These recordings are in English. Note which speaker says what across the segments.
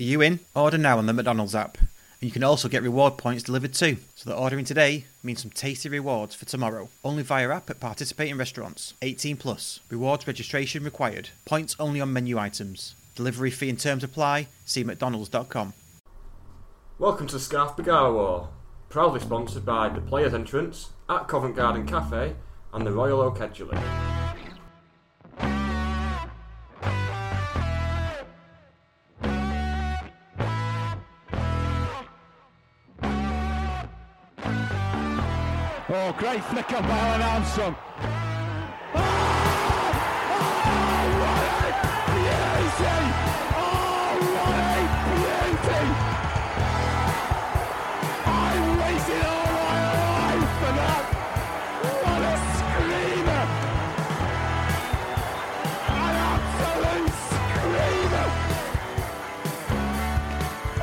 Speaker 1: are you in? Order now on the McDonald's app. And you can also get reward points delivered too. So that ordering today means some tasty rewards for tomorrow. Only via app at participating restaurants. 18 plus. Rewards registration required. Points only on menu items. Delivery fee and terms apply. See mcdonalds.com.
Speaker 2: Welcome to Scarf Bagara War, proudly sponsored by the Players Entrance at Covent Garden Cafe and the Royal Oak Edgeley.
Speaker 3: Great flick on by Alun Armstrong.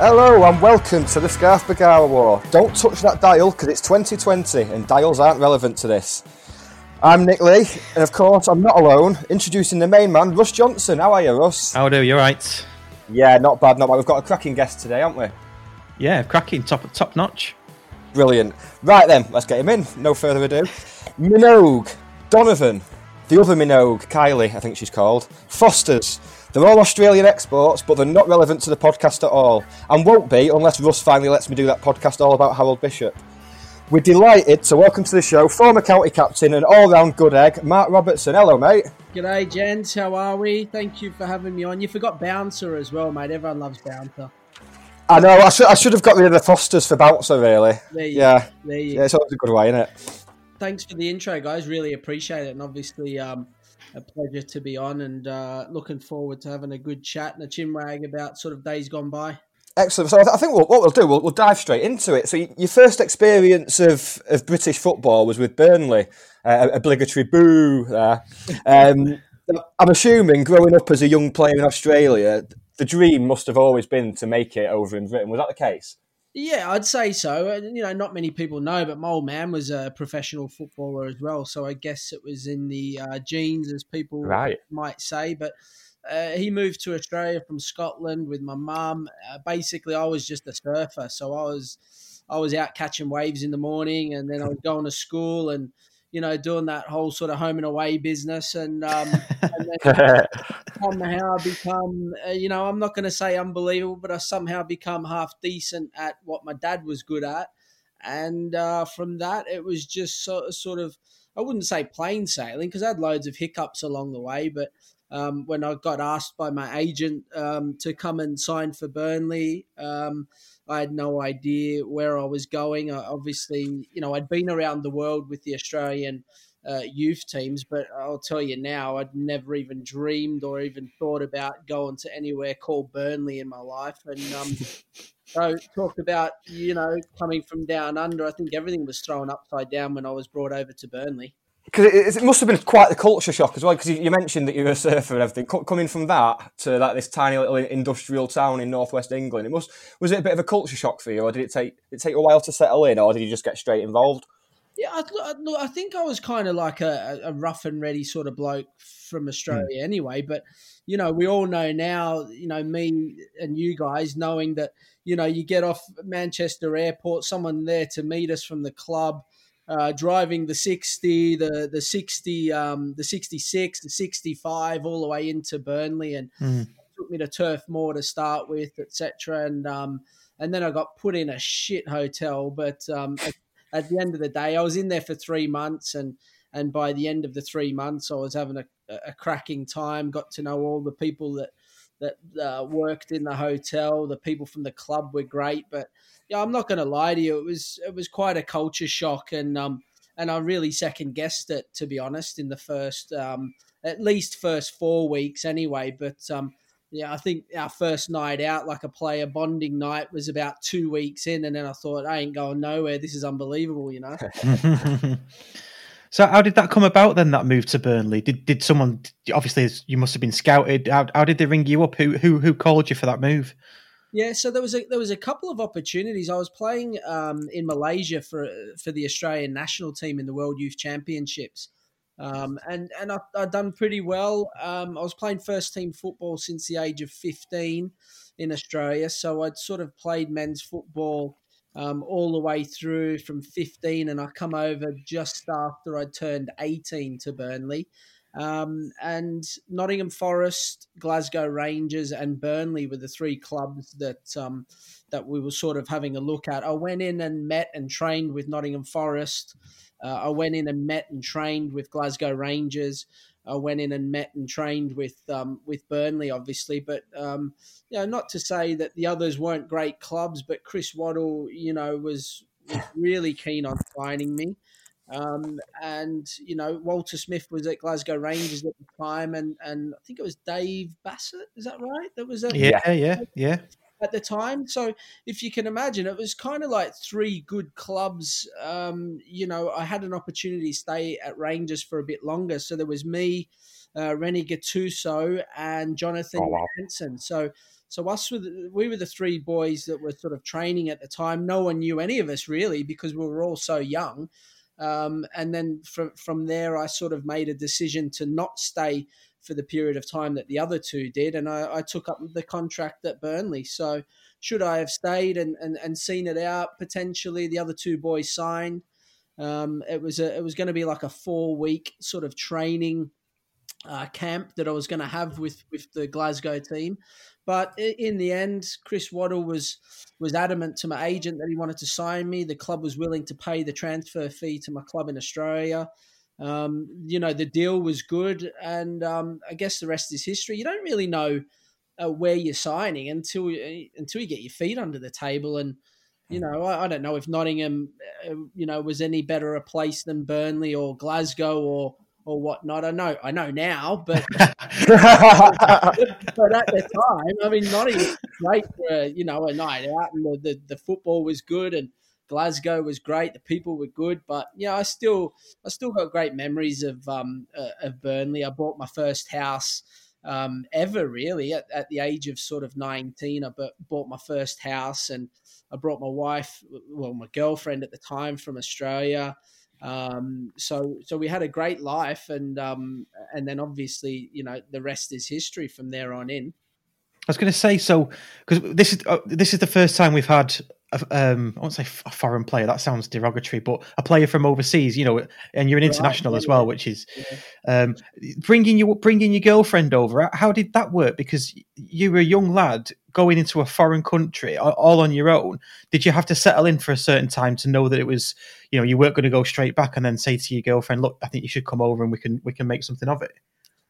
Speaker 4: Hello and welcome to the Scarf Bagara War. Don't touch that dial because it's 2020 and dials aren't relevant to this. I'm Nick Lee, and of course, I'm not alone. Introducing the main man, Russ Johnson. How are you, Russ?
Speaker 5: How do you? You're right?
Speaker 4: Yeah, not bad, not bad. We've got a cracking guest today, haven't we?
Speaker 5: Yeah, cracking, top top notch.
Speaker 4: Brilliant. Right then, let's get him in. No further ado. Minogue, Donovan, the other Minogue, Kylie, I think she's called, Foster's. They're all Australian exports, but they're not relevant to the podcast at all, and won't be unless Russ finally lets me do that podcast all about Harold Bishop. We're delighted to welcome to the show former county captain and all-round good egg, Mark Robertson. Hello, mate.
Speaker 6: G'day, gents. How are we? Thank you for having me on. You forgot Bouncer as well, mate. Everyone loves Bouncer.
Speaker 4: I know. I should. I should have got rid of the Fosters for Bouncer. Really. Yeah.
Speaker 6: There you
Speaker 4: Yeah. It's always a good way, isn't it?
Speaker 6: Thanks for the intro, guys. Really appreciate it. And obviously, um, a pleasure to be on and uh, looking forward to having a good chat and a chinwag about sort of days gone by.
Speaker 4: Excellent. So I th- I think what, we'll do, we'll, we'll dive straight into it. So your first experience of, of British football was with Burnley, uh, obligatory boo there. Um, I'm assuming growing up as a young player in Australia, the dream must have always been to make it over in Britain. Was that the case?
Speaker 6: Yeah, I'd say so. You know, not many people know, but my old man was a professional footballer as well. So I guess it was in the uh, genes, as people
Speaker 4: Right.
Speaker 6: might say. But uh, he moved to Australia from Scotland with my mum. Uh, basically, I was just a surfer, so I was I was out catching waves in the morning, and then I was going to school and you know doing that whole sort of home and away business. And, um, and somehow become, uh, you know, I'm not going to say unbelievable, but I somehow become half decent at what my dad was good at. And uh, from that, it was just so, sort of, I wouldn't say plain sailing because I had loads of hiccups along the way. But um, when I got asked by my agent um, to come and sign for Burnley, um, I had no idea where I was going. I, obviously, you know, I'd been around the world with the Australian uh, youth teams, but I'll tell you now, I'd never even dreamed or even thought about going to anywhere called Burnley in my life. And um, so, talk about you know coming from down under. I think everything was thrown upside down when I was brought over to Burnley.
Speaker 4: Because it, it must have been quite the culture shock as well. Because you, you mentioned that you were a surfer and everything. Co- coming from that to like this tiny little industrial town in northwest England, it must was it a bit of a culture shock for you, or did it take did it take a while to settle in, or did you just get straight involved?
Speaker 6: Yeah, I, I, look, I think I was kind of like a, a rough and ready sort of bloke from hmm. Australia anyway. But, you know, we all know now, you know, me and you guys knowing that, you know, you get off Manchester Airport, someone there to meet us from the club, uh, driving the 60, the, the 60, um, the 66, the 65, all the way into Burnley. And, took me to Turf Moor to start with, etc. And um, and then I got put in a shit hotel. But um, at, at the end of the day, I was in there for three months, and and by the end of the three months, I was having a, a cracking time. Got to know all the people that that uh, worked in the hotel. The people from the club were great, but yeah, I'm not going to lie to you. It was it was quite a culture shock, and um, and I really second guessed it to be honest in the first um, at least first four weeks anyway. But um, yeah, I think our first night out, like a player bonding night, was about two weeks in, and then I thought I ain't going nowhere. This is unbelievable, you know.
Speaker 5: so how did that come about then? That move to Burnley? Did did someone obviously you must have been scouted? How, how did they ring you up? Who who who called you for that move?
Speaker 6: Yeah, so there was a there was a couple of opportunities. I was playing um, in Malaysia for for the Australian national team in the World Youth Championships, um, and and I, I'd done pretty well. Um, I was playing first team football since the age of fifteen in Australia, so I'd sort of played men's football um, all the way through from fifteen, and I come over just after I turned eighteen to Burnley. Um, and Nottingham Forest, Glasgow Rangers, and Burnley were the three clubs that um, that we were sort of having a look at. I went in and met and trained with Nottingham Forest. Uh, I went in and met and trained with Glasgow Rangers. I went in and met and trained with um, with Burnley, obviously, but um, you know, not to say that the others weren't great clubs, but Chris Waddle, you know, was, was really keen on signing me. Um, and you know, Walter Smith was at Glasgow Rangers at the time, and and I think it was Dave Bassett. Is that right? That was at,
Speaker 5: yeah, yeah, yeah.
Speaker 6: At the time, so if you can imagine, it was kind of like three good clubs. Um, you know, I had an opportunity to stay at Rangers for a bit longer. So there was me, uh, Rino Gattuso, and Jonathan oh, wow. Hansen. So so us were the, we were the three boys that were sort of training at the time. No one knew any of us really because we were all so young. Um, and then from from there, I sort of made a decision to not stay for the period of time that the other two did, and I, I took up the contract at Burnley. So should I have stayed and, and, and seen it out? Potentially, the other two boys signed. Um, it was a, it was going to be like a four week sort of training uh, camp that I was going to have with with the Glasgow team. But in the end, Chris Waddle was was adamant to my agent that he wanted to sign me. The club was willing to pay the transfer fee to my club in Australia. Um, you know, the deal was good, and um, I guess the rest is history. You don't really know uh, where you're signing until until you get your feet under the table. And you know, I, I don't know if Nottingham, uh, you know, was any better a place than Burnley or Glasgow or or whatnot. I know, I know now, but but at the time, I mean, not even great for you know a night out, and the, the, the football was good, and Glasgow was great. The people were good, but yeah, I still I still got great memories of um uh, of Burnley. I bought my first house. Um, ever really at, at the age of sort of 19 I bought my first house and I brought my wife well my girlfriend at the time from Australia um, so so we had a great life, and um, and then obviously you know the rest is history from there on in.
Speaker 5: I was going to say so because this is uh, this is the first time we've had um, I won't say a foreign player. That sounds derogatory, but a player from overseas, you know, and you're an international right, as well, which is yeah. um, bringing you bringing your girlfriend over. How did that work? Because you were a young lad going into a foreign country all on your own. Did you have to settle in for a certain time to know that it was, you know, you weren't going to go straight back and then say to your girlfriend, "Look, I think you should come over and we can we can make something of it."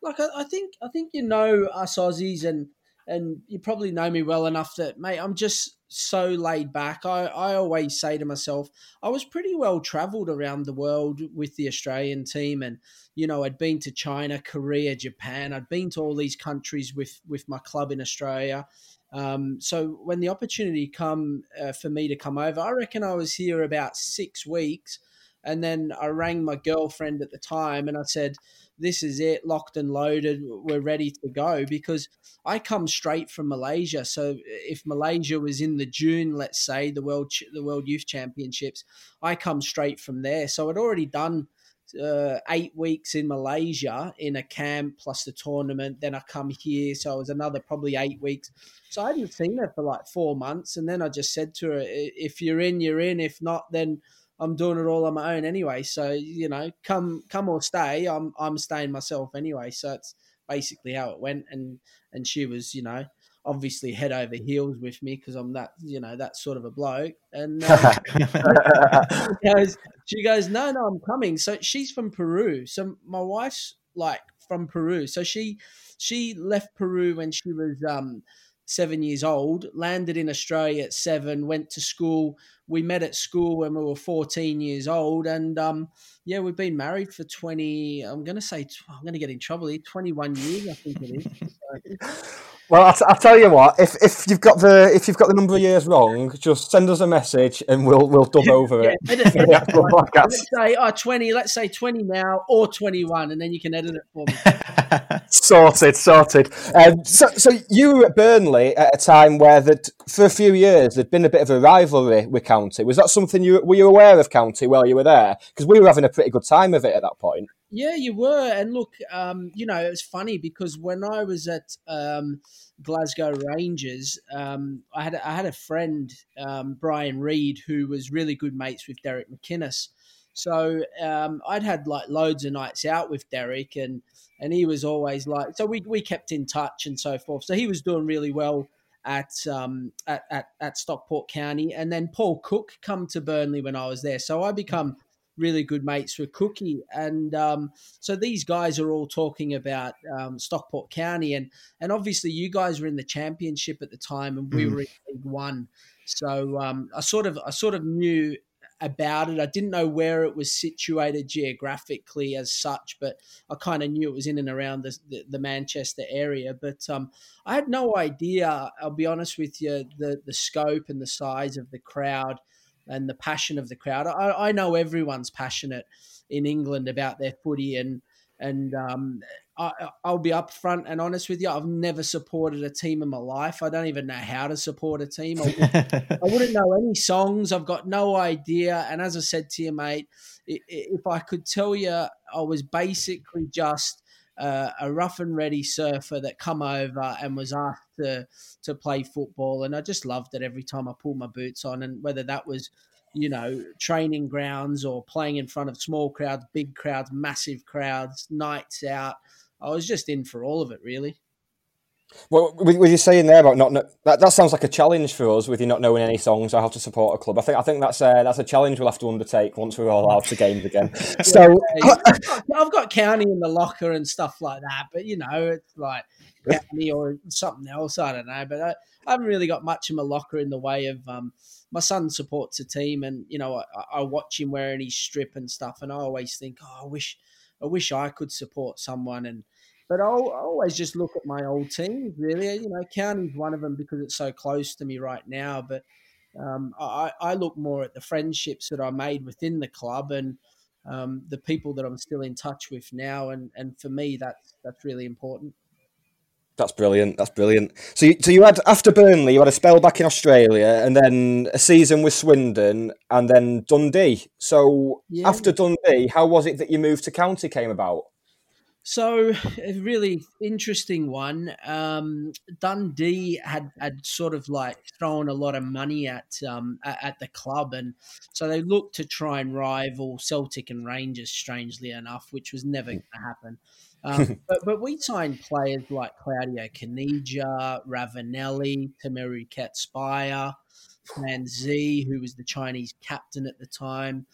Speaker 6: Like I, I think I think you know us Aussies and and you probably know me well enough that mate i'm just so laid back i, I always say to myself i was pretty well traveled around the world with the australian team and you know i'd been to china korea japan i'd been to all these countries with with my club in australia. Um, so when the opportunity come uh, for me to come over i reckon i was here about six weeks and then i rang my girlfriend at the time and i said this is it, locked and loaded. We're ready to go because I come straight from Malaysia. So if Malaysia was in the June, let's say the world the World Youth Championships, I come straight from there. So I'd already done. Uh, eight weeks in Malaysia in a camp plus the tournament. Then I come here, so it was another probably eight weeks. So I hadn't seen her for like four months, and then I just said to her, "If you're in, you're in. If not, then I'm doing it all on my own anyway. So you know, come come or stay, I'm I'm staying myself anyway. So it's basically how it went. And and she was, you know, obviously head over heels with me because I'm that you know that sort of a bloke. And uh, she goes, she goes, no, no, I'm coming. So she's from Peru. So my wife's like from Peru. So she she left Peru when she was um, seven years old, landed in Australia at seven, went to school. We met at school when we were 14 years old. And um, yeah, we've been married for 20, I'm going to say, I'm going to get in trouble here, 21 years, I think it is.
Speaker 4: Well, I'll, t- I'll tell you what. If if you've got the if you've got the number of years wrong, just send us a message and we'll we'll dub over it.
Speaker 6: yeah, let's say oh, 20, let's say 20 now or 21, and then you can edit it for me.
Speaker 4: sorted, sorted. Um, so, so you were at Burnley at a time where that for a few years there'd been a bit of a rivalry with County. Was that something you were you aware of County while you were there? Because we were having a pretty good time of it at that point.
Speaker 6: Yeah, you were. And look, um, you know, it was funny because when I was at um, Glasgow Rangers, um, I had I had a friend, um, Brian Reid, who was really good mates with Derek McInnes. So um, I'd had like loads of nights out with Derek, and and he was always like, so we we kept in touch and so forth. So he was doing really well at um at, at, at Stockport County, and then Paul Cook come to Burnley when I was there. So I become really good mates with Cookie, and um, so these guys are all talking about um, Stockport County, and and obviously you guys were in the championship at the time, and we
Speaker 5: Mm.
Speaker 6: were in League One. So um, I sort of I sort of knew about it. I didn't know where it was situated geographically as such, but I kind of knew it was in and around the, the, the Manchester area. But um, I had no idea. I'll be honest with you, the the scope and the size of the crowd and the passion of the crowd. I, I know everyone's passionate in England about their footy, and and um, I, I'll be upfront and honest with you. I've never supported a team in my life. I don't even know how to support a team. I, I wouldn't know any songs. I've got no idea. And as I said to you, mate, if I could tell you, I was basically just uh, a rough and ready surfer that come over and was asked to to play football, and I just loved it every time I pulled my boots on, and whether that was you know training grounds or playing in front of small crowds, big crowds, massive crowds, nights out. I was just in for all of it, really.
Speaker 4: Well, were you saying there about not kn- that? That sounds like a challenge for us with you not knowing any songs or how to support a club. I think I think that's a, that's a challenge we'll have to undertake once we're all out to games again. So
Speaker 6: I've got- I've got county in the locker and stuff like that, but you know, it's like county or something else. I don't know, but I, I haven't really got much in my locker in the way of. Um, my son supports a team, and you know, I, I watch him wearing his strip and stuff, and I always think, oh, I wish, I wish I could support someone, and but I'll, I always just look at my old teams. Really, you know, county's one of them because it's so close to me right now, but. Um, I, I look more at the friendships that I made within the club and um, the people that I'm still in touch with now, and, and for me, that's that's really important.
Speaker 4: That's brilliant. That's brilliant. So you, so you had after Burnley, you had a spell back in Australia, and then a season with Swindon, and then Dundee. So
Speaker 6: Yeah.
Speaker 4: after Dundee, how was it that you moved to County came about?
Speaker 6: So a really interesting one. Um, Dundee had had sort of like thrown a lot of money at um, at, at the club, and so they looked to try and rival Celtic and Rangers. Strangely enough, which was never going to happen. Um, but, but we signed players like Claudio Caniggia, Ravanelli, Temuri Ketsbaia, Manzi, who was the Chinese captain at the time,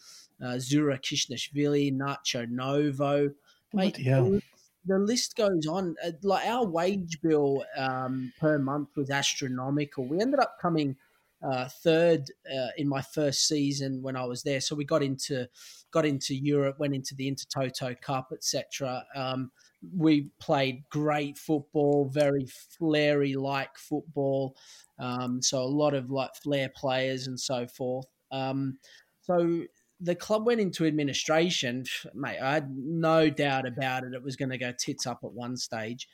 Speaker 6: uh, Zura Khizanishvili, Nacho Novo. Mate, the, the list goes on. Uh, Like our wage bill um, per month was astronomical. We ended up coming uh, third uh, in my first season when I was there. So we got into got into Europe, went into the Intertoto Cup, etc. Um, we played great football, very flary like football. Um, so a lot of like flair players and so forth. Um, so the club went into administration, mate. I had no doubt about it. It was going to go tits up at one stage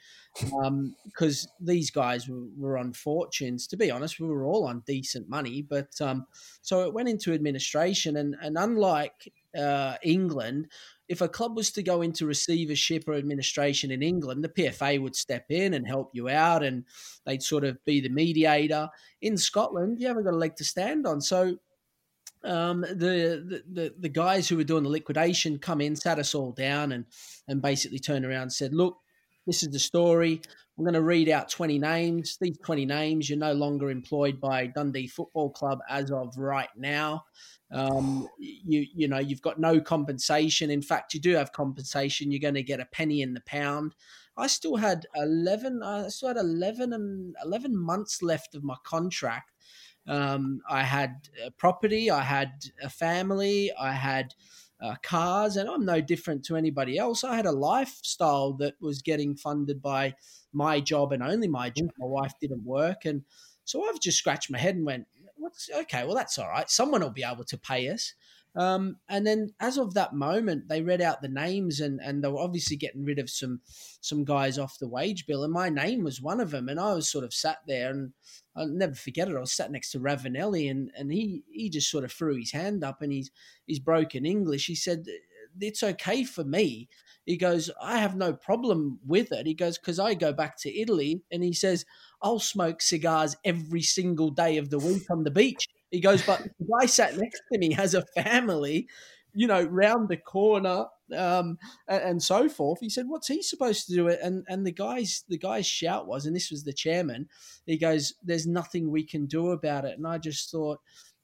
Speaker 6: because these guys were, were on fortunes. To be honest, we were all on decent money, but um, so it went into administration, and and unlike uh, England, if a club was to go into receivership or administration in England, the PFA would step in and help you out, and they'd sort of be the mediator. In Scotland, you haven't got a leg to stand on, so um, the, the the guys who were doing the liquidation come in, sat us all down, and and basically turned around and said, "Look, this is the story. We're going to read out 20 names. These 20 names, you're no longer employed by Dundee Football Club as of right now. Um, you you know you've got no compensation. In fact, you do have compensation. You're going to get a penny in the pound. I still had 11. I still had 11 and 11 months left of my contract. Um, I had a property. I had a family. I had uh, cars, and I'm no different to anybody else. I had a lifestyle that was getting funded by my job and only my job. My wife didn't work, and so I've just scratched my head and went, "What's okay? Well, that's all right. Someone will be able to pay us." Um, and then, as of that moment, they read out the names, and, and they were obviously getting rid of some some guys off the wage bill, and my name was one of them. And I was sort of sat there, and I'll never forget it. I was sat next to Ravanelli and, and he he just sort of threw his hand up, and he's he's broken English. He said, "It's okay for me." He goes, "I have no problem with it." He goes, "Because I go back to Italy," and he says, "I'll smoke cigars every single day of the week on the beach." He goes, but the guy sat next to me has a family, you know, round the corner, um, and, and, so forth. He said, "What's he supposed to do?" It And and the guy's the guy's shout was, and this was the chairman. He goes, "There's nothing we can do about it." And I just thought.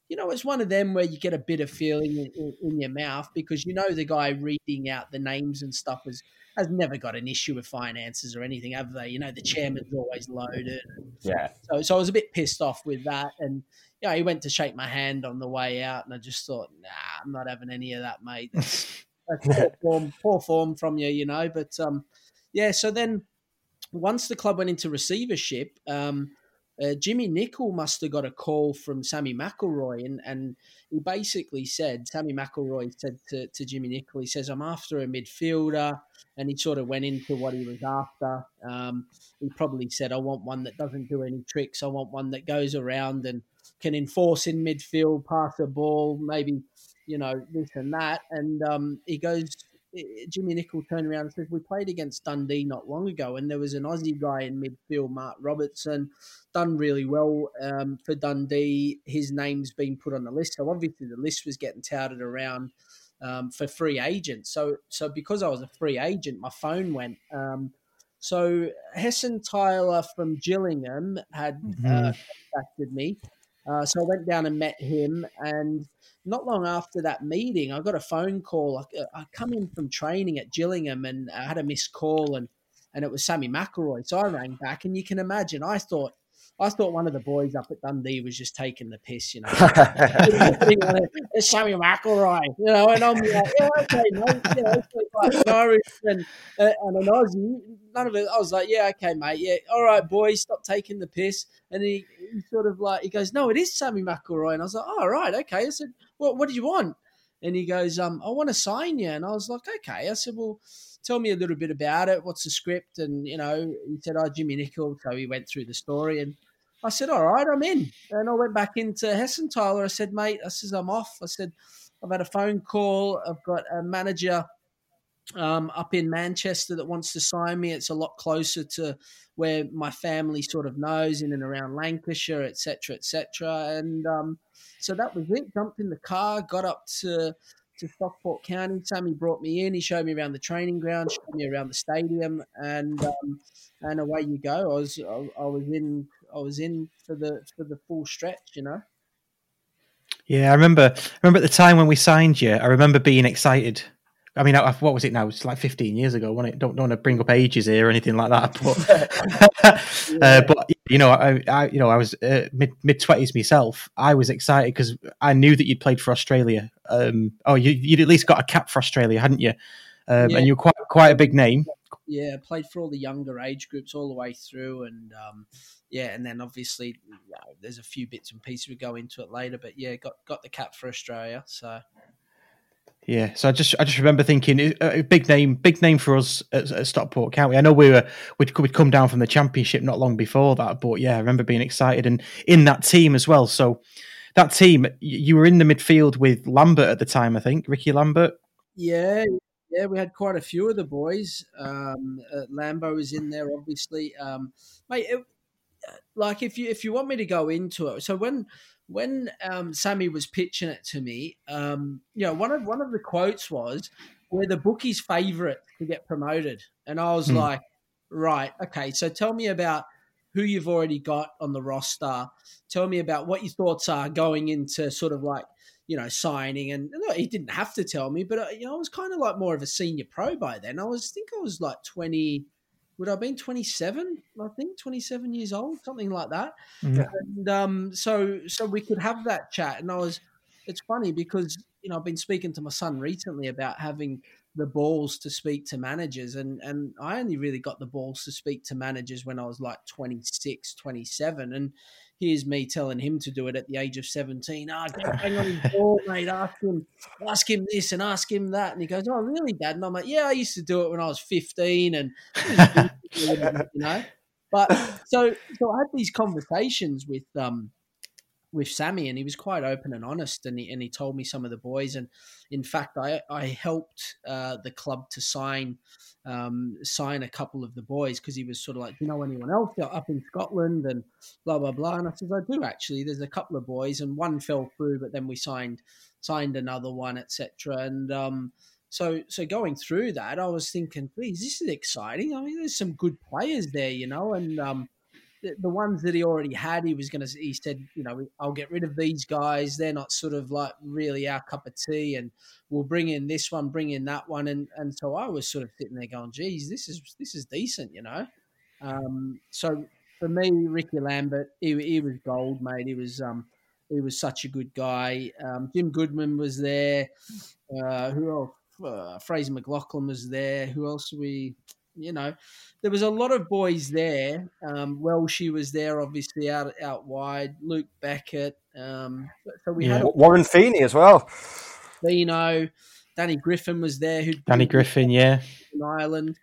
Speaker 6: You know, it's one of them where you get a bit of feeling in, in, in your mouth because you know the guy reading out the names and stuff has has never got an issue with finances or anything, have they? You know, the chairman's always loaded.
Speaker 4: Yeah.
Speaker 6: So, so I was a bit pissed off with that, and yeah, he went to shake my hand on the way out, and I just thought, nah, I'm not having any of that, mate. That's, that's poor form, poor form from you, you know. But um, yeah, so then once the club went into receivership, um, uh, Jimmy Nicholl must have got a call from Sammy McIlroy, and, and he basically said, Sammy McIlroy said to, to Jimmy Nicholl, he says, I'm after a midfielder, and he sort of went into what he was after. Um, he probably said, I want one that doesn't do any tricks, I want one that goes around and can enforce in midfield, pass the ball, maybe you know this and that. And um, he goes, Jimmy Nicholl turned around and says, "We played against Dundee not long ago, and there was an Aussie guy in midfield, Mark Robertson, done really well um, for Dundee. His name's been put on the list, so obviously the list was getting touted around." Um, for free agents, so so because I was a free agent, my phone went. Um, so Hessenthaler from Gillingham had mm-hmm. uh, contacted me, uh, so I went down and met him, and not long after that meeting, I got a phone call. I, I come in from training at Gillingham, and I had a missed call, and and it was Sammy McIlroy. So I rang back, and you can imagine, I thought I thought one of the boys up at Dundee was just taking the piss, you know. it's Sammy McIlroy, you know, and I'm like, yeah, okay, mate, you know, like an Irish and, uh, and an Aussie. None of it. I was like, yeah, okay, mate, yeah, all right, boys, stop taking the piss. And he, he sort of like, he goes, no, it is Sammy McIlroy. And I was like, all oh, right, okay. I said, what, what did you want? And he goes, um, I want to sign you. And I was like, okay. I said, well, tell me a little bit about it. What's the script? And, you know, he said, oh, Jimmy Nicholl. So he went through the story. And I said, all right, I'm in. And I went back into Hessenthaler. I said, mate, I said, I'm off. I said, I've had a phone call. I've got a manager um, up in Manchester that wants to sign me. It's a lot closer to where my family sort of knows, in and around Lancashire, etc., etc. And um, so that was it. Jumped in the car, got up to to Stockport County. Sammy brought me in. He showed me around the training ground, showed me around the stadium, and um, and away you go. I was I, I, was in I was in for the for the full stretch, you know.
Speaker 5: Yeah, I remember. I remember at the time when we signed you. I remember being excited. I mean, what was it now? It's like 15 years ago, wasn't it? Don't, don't want to bring up ages here or anything like that, but uh, but you know, I, I you know I was uh, mid mid twenties myself. I was excited because I knew that you'd played for Australia. Um, oh, you, you'd at least got a cap for Australia, hadn't you? Um, yeah. And you were quite quite a big name.
Speaker 6: Yeah, played for all the younger age groups all the way through, and um, yeah, and then obviously you know, there's a few bits and pieces we go into it later, but yeah, got got the cap for Australia. So
Speaker 5: yeah, so I just I just remember thinking a big name, big name for us at, at Stockport County. I know we were we'd, we'd come down from the championship not long before that, but yeah, I remember being excited and in that team as well. So that team, you were in the midfield with Lambert at the time, I think, Ricky Lambert.
Speaker 6: Yeah, yeah, we had quite a few of the boys. Um, uh, Lambo was in there, obviously. Um, mate, it, like if you if you want me to go into it, so when when um, Sammy was pitching it to me, um, you know, one of one of the quotes was, "We're the bookie's favourite to get promoted," and I was mm. like, right, okay, so tell me about who you've already got on the roster. Tell me about what your thoughts are going into sort of like you know signing. And he didn't have to tell me, but uh, you know I was kind of like more of a senior pro by then. I was I think I was like twenty. Would I have been twenty seven? I think twenty seven years old, something like that.
Speaker 5: Yeah.
Speaker 6: And um, so so we could have that chat. And I was. It's funny because you know I've been speaking to my son recently about having the balls to speak to managers and and I only really got the balls to speak to managers when I was like 26 27 and here's me telling him to do it at the age of 17 ah oh, hang on his ball mate. Ask him ask him this and ask him that. And he goes oh really dad? And I'm like yeah I used to do it when I was 15 and you know. But so so I had these conversations with um with Sammy, and he was quite open and honest, and he and he told me some of the boys, and in fact, I I helped uh, the club to sign um, sign a couple of the boys because he was sort of like, do you know, anyone else up in Scotland, and blah blah blah, and I said, I do actually. There's a couple of boys, and one fell through, but then we signed signed another one, etc. And um, so so going through that, I was thinking, please, this is exciting. I mean, there's some good players there, you know, and um, the, ones that he already had, he was going to. He said, you know, I'll get rid of these guys. They're not sort of like really our cup of tea, and we'll bring in this one, bring in that one, and and so I was sort of sitting there going, geez, this is this is decent, you know. Um, so for me, Ricky Lambert, he, he was gold, mate. He was um, he was such a good guy. Um, Jim Goodwin was there. Uh, who else? Uh, Fraser McLaughlin was there. Who else we? You know, there was a lot of boys there. Um, Welshie was there, obviously out out wide. Luke Beckett. Um, so we
Speaker 4: Yeah.
Speaker 6: had
Speaker 4: Warren Feeney as well.
Speaker 6: Dino. Danny Griffin was there. Who
Speaker 5: Danny Griffin, yeah.
Speaker 6: in Ireland.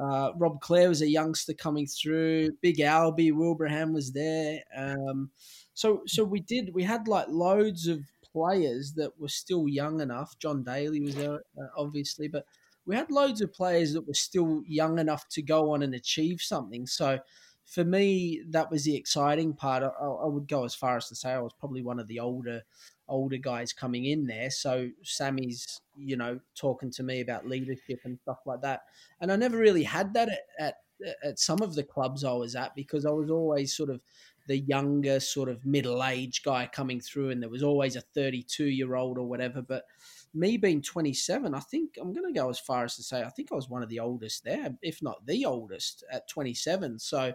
Speaker 6: Uh, Rob Clare was a youngster coming through. Big Albie Wilbraham was there. Um, so so we did. We had like loads of players that were still young enough. Jon Daly was there, uh, obviously, but we had loads of players that were still young enough to go on and achieve something. So for me, that was the exciting part. I, I would go as far as to say I was probably one of the older older guys coming in there. So Sammy's, you know, talking to me about leadership and stuff like that. And I never really had that at, at at some of the clubs I was at because I was always sort of the younger, sort of middle aged guy coming through, and there was always a 32 year old or whatever. But me being 27, I think I'm going to go as far as to say I think I was one of the oldest there, if not the oldest at 27. So,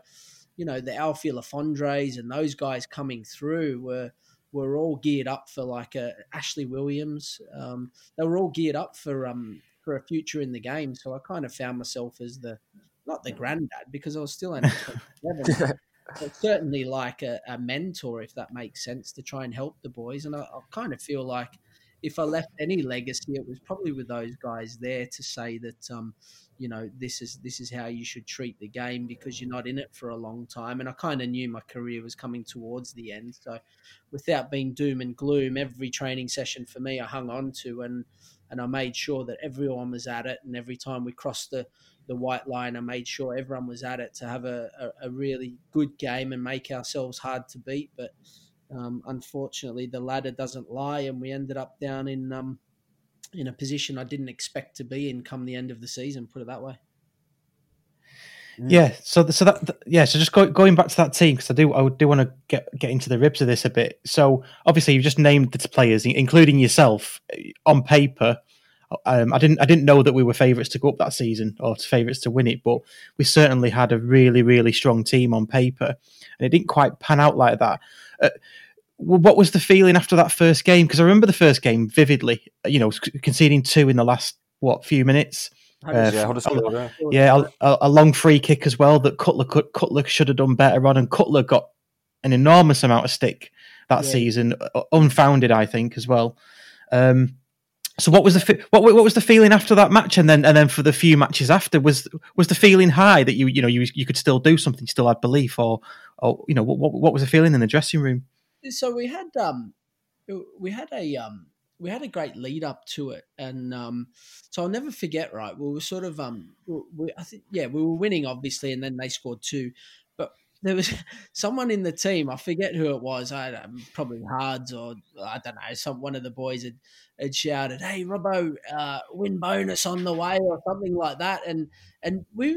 Speaker 6: you know, the Alfie Lafondres and those guys coming through were were all geared up for like a Ashley Williams. Um, they were all geared up for um for a future in the game. So I kind of found myself as the not the granddad because I was still only 27. but certainly like a, a mentor, if that makes sense, to try and help the boys. And I, I kind of feel like if I left any legacy, it was probably with those guys there to say that, um, you know, this is this is how you should treat the game because you're not in it for a long time. And I kind of knew my career was coming towards the end, so without being doom and gloom, every training session for me I hung on to and and I made sure that everyone was at it. And every time we crossed the the white line, I made sure everyone was at it to have a, a, a really good game and make ourselves hard to beat. But um, unfortunately, the ladder doesn't lie, and we ended up down in um, in a position I didn't expect to be in come the end of the season. Put it that way.
Speaker 5: Yeah, so so that th- yeah, so just go, going back to that team because I do I do want to get get into the ribs of this a bit. So obviously you've just named the players, including yourself, eh, on paper. Um, I didn't I didn't know that we were favourites to go up that season or favourites to win it, but we certainly had a really really strong team on paper, and it didn't quite pan out like that. Uh, what was the feeling after that first game? Because I remember the first game vividly. You know, conceding two in the last what few minutes. Uh,
Speaker 4: yeah, Huddersfield, yeah.
Speaker 5: yeah, a, a- long free kick as well that Cutler Cutler should have done better on, and Cutler got an enormous amount of stick that
Speaker 6: Yeah.
Speaker 5: season, unfounded, I think, as well. Um, so, what was the what what was the feeling after that match, and then and then for the few matches after was was the feeling high that you you know you you could still do something, still had belief, or or you know what what, was the feeling in the dressing room?
Speaker 6: so we had um we had a um we had a great lead up to it. And um so I'll never forget right we were sort of um we, I think yeah we were winning obviously and then they scored two there was someone in the team I forget who it was I probably Hards or I don't know some one of the boys had had shouted hey Robbo uh win bonus on the way or something like that and and we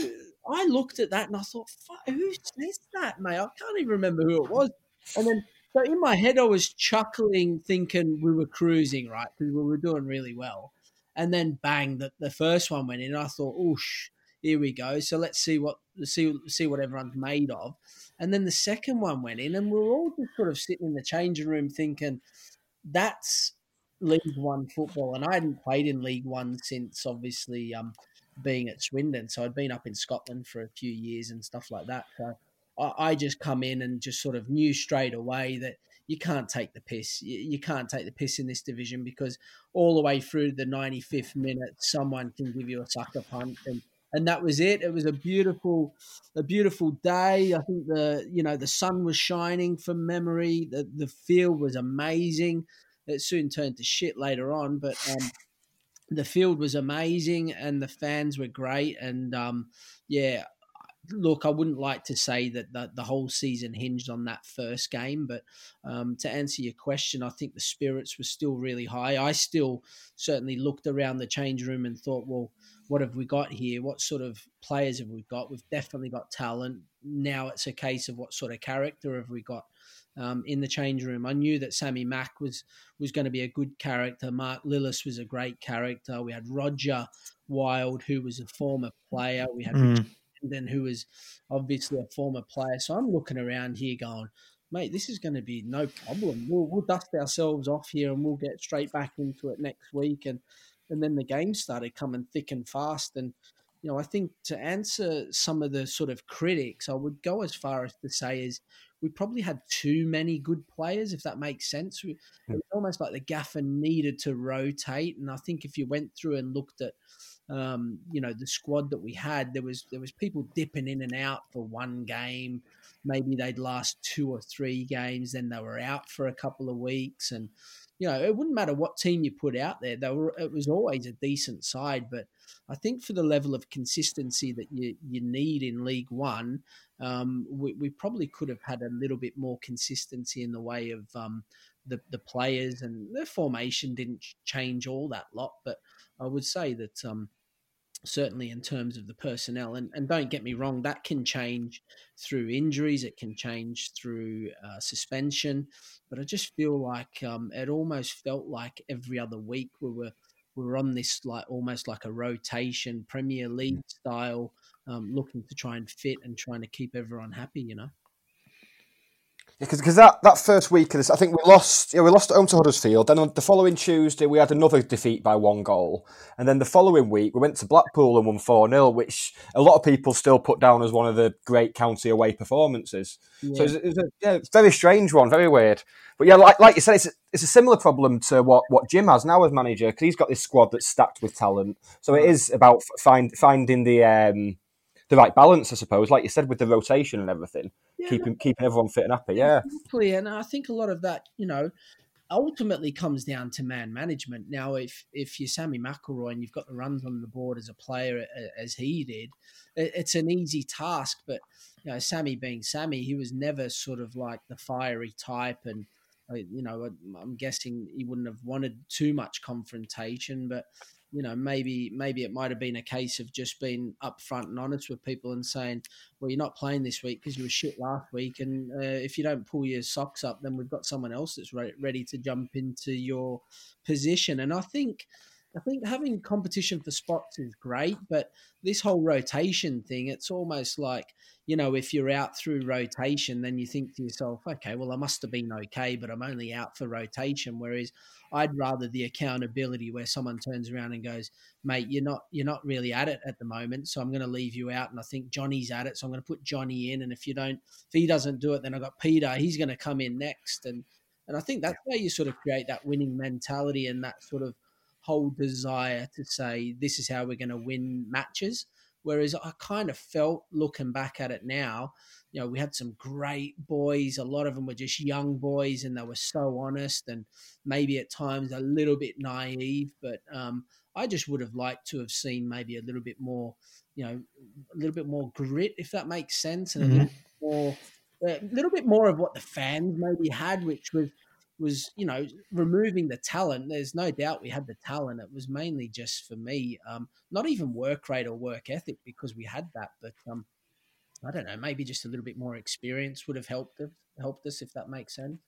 Speaker 6: I looked at that and I thought, who says that, mate? I can't even remember who it was. And then, so in my head, I was chuckling, thinking we were cruising, right? Because we were doing really well. And then bang, the, the first one went in. I thought, oosh, here we go. So let's see what see see what everyone's made of. And then the second one went in, and we're all just sort of sitting in the changing room thinking, that's League One football. And I hadn't played in League One since obviously um, being at Swindon. So I'd been up in Scotland for a few years and stuff like that. So I, I just come in and just sort of knew straight away that you can't take the piss. You, you, can't take the piss in this division because all the way through the 95th minute, someone can give you a sucker punch. And and that was it. It was a beautiful, a beautiful day. I think the you know the sun was shining from memory. The the field was amazing. It soon turned to shit later on, but um, the field was amazing and the fans were great. And um, yeah, look, I wouldn't like to say that the, the whole season hinged on that first game, but um, to answer your question, I think the spirits were still really high. I still certainly looked around the change room and thought, well, what have we got here? What sort of players have we got? We've definitely got talent. Now it's a case of what sort of character have we got um, in the change room. I knew that Sammy Mack was was going to be a good character. Mark Lillis was a great character. We had Roger Wild, who was a former player. We had mm. Richard who was obviously a former player. So I'm looking around here going, mate, this is going to be no problem. We'll, we'll dust ourselves off here and we'll get straight back into it next week. And and then the game started coming thick and fast. And you know, I think to answer some of the sort of critics, I would go as far as to say is we probably had too many good players, if that makes sense. It was almost like the gaffer needed to rotate, and I think if you went through and looked at, um, you know, the squad that we had, there was there was people dipping in and out for one game. Maybe they'd last two or three games, then they were out for a couple of weeks, and you know, it wouldn't matter what team you put out there. They were, it was always a decent side. But I think for the level of consistency that you, you need in League One, um, we, we, probably could have had a little bit more consistency in the way of um, the, the players and the formation didn't change all that lot. But I would say that um, certainly in terms of the personnel. And, and don't get me wrong, that can change through injuries, it can change through uh, suspension. But I just feel like um, it almost felt like every other week we were we were on this like almost like a rotation Premier League style, um, looking to try and fit and trying to keep everyone happy. You know
Speaker 4: because that, that first week of this, I think we lost. Yeah, we lost at home to Huddersfield. Then on the following Tuesday, we had another defeat by one goal, and then the following week we went to Blackpool and won four 0 which a lot of people still put down as one of the great county away performances. Yeah. So it's, it's, a yeah, it's very strange one, very weird. But yeah, like, like you said, it's a, it's a similar problem to what, what Jim has now as manager because he's got this squad that's stacked with talent. So it is about find, finding the um, the right balance, I suppose. Like you said, with the rotation and everything, yeah, keeping no, keeping everyone fit and happy. Yeah,
Speaker 6: exactly. And I think a lot of that, you know, ultimately comes down to man management. Now, if if you're Sammy McIlroy and you've got the runs on the board as a player as he did, it's an easy task. But you know, Sammy being Sammy, he was never sort of like the fiery type, and you know, I'm guessing he wouldn't have wanted too much confrontation, but you know, maybe maybe it might have been a case of just being upfront and honest with people and saying, "Well, you're not playing this week because you were shit last week, and uh, if you don't pull your socks up, then we've got someone else that's re- ready to jump into your position." And I think I think having competition for spots is great, but this whole rotation thing, it's almost like, you know, if you're out through rotation, then you think to yourself, okay, well, I must have been okay, but I'm only out for rotation. Whereas I'd rather the accountability where someone turns around and goes, mate, you're not you're not really at it at the moment, so I'm going to leave you out. And I think Johnny's at it, so I'm going to put Johnny in. And if you don't, if he doesn't do it, then I've got Peter. He's going to come in next. And and I think that's where you sort of create that winning mentality and that sort of whole desire to say this is how we're going to win matches. Whereas I kind of felt looking back at it now, you know, we had some great boys. A lot of them were just young boys and they were so honest and maybe at times a little bit naive. But um, I just would have liked to have seen maybe a little bit more, you know, a little bit more grit, if that makes sense, and mm-hmm. a little more, a little bit more of what the fans maybe had, which was was you know removing the talent. There's no doubt we had the talent. It was mainly just for me, um, not even work rate or work ethic because we had that, but um, I don't know, maybe just a little bit more experience would have helped us, helped us if that makes sense.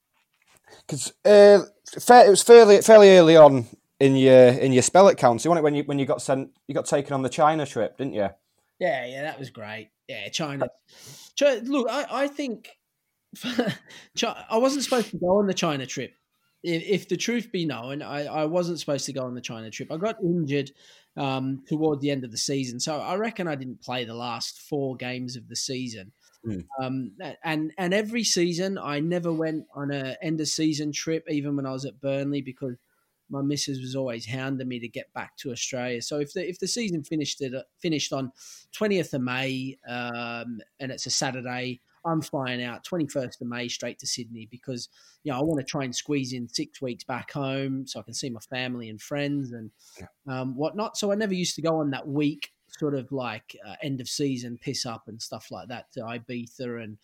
Speaker 4: Because uh, it was fairly fairly early on in your in your spell at county, wasn't it? When you when you got sent, you got taken on the China trip, didn't you?
Speaker 6: Yeah, yeah, that was great. Yeah, China. China look, I, I think I wasn't supposed to go on the China trip. If, if the truth be known, I, I wasn't supposed to go on the China trip. I got injured um, toward the end of the season, so I reckon I didn't play the last four games of the season. Mm. Um, and and every season, I never went on a end of season trip, even when I was at Burnley, because my missus was always hounding me to get back to Australia. So if the if the season finished it finished on twentieth of May, um, and it's a Saturday, I'm flying out 21st of May straight to Sydney because you know I want to try and squeeze in six weeks back home so I can see my family and friends and um, whatnot. So I never used to go on that week sort of like uh, end of season piss up and stuff like that to Ibiza and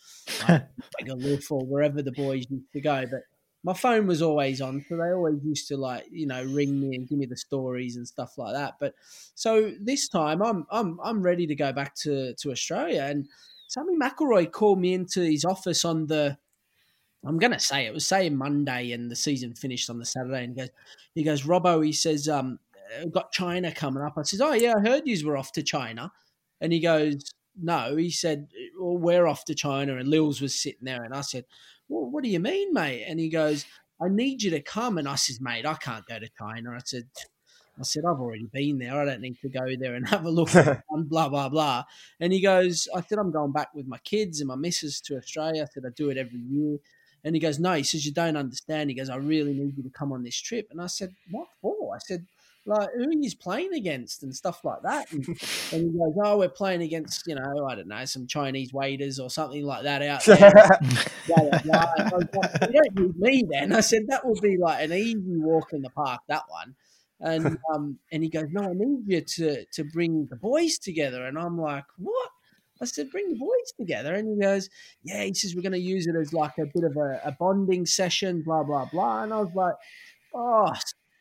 Speaker 6: uh, Magaluf or wherever the boys used to go. But my phone was always on, so they always used to like you know ring me and give me the stories and stuff like that. But so this time I'm I'm I'm ready to go back to to Australia and Sammy McIlroy called me into his office on the I'm gonna say it was saying Monday and the season finished on the Saturday and he goes he goes, Robbo, he says, um, got China coming up. I says, Oh yeah, I heard you were off to China. And he goes, No, he said, Well, we're off to China and Lils was sitting there and I said, Well, what do you mean, mate? And he goes, I need you to come and I says, Mate, I can't go to China. I said, I said, I've already been there. I don't need to go there and have a look and blah, blah, blah. And he goes, I said, I'm going back with my kids and my missus to Australia. I said, I do it every year. And he goes, No, he says, You don't understand. He goes, I really need you to come on this trip. And I said, What for? I said, like who he's playing against and stuff like that. And, and, he goes, "Oh, we're playing against you know I don't know some Chinese waiters or something like that out there." Like, you don't need me then. I said that would be like an easy walk in the park. That one. And um, and he goes, no, I need you to to bring the boys together. And I'm like, what? I said, bring the boys together. And he goes, yeah. He says we're going to use it as like a bit of a, a bonding session, blah blah blah. And I was like, oh.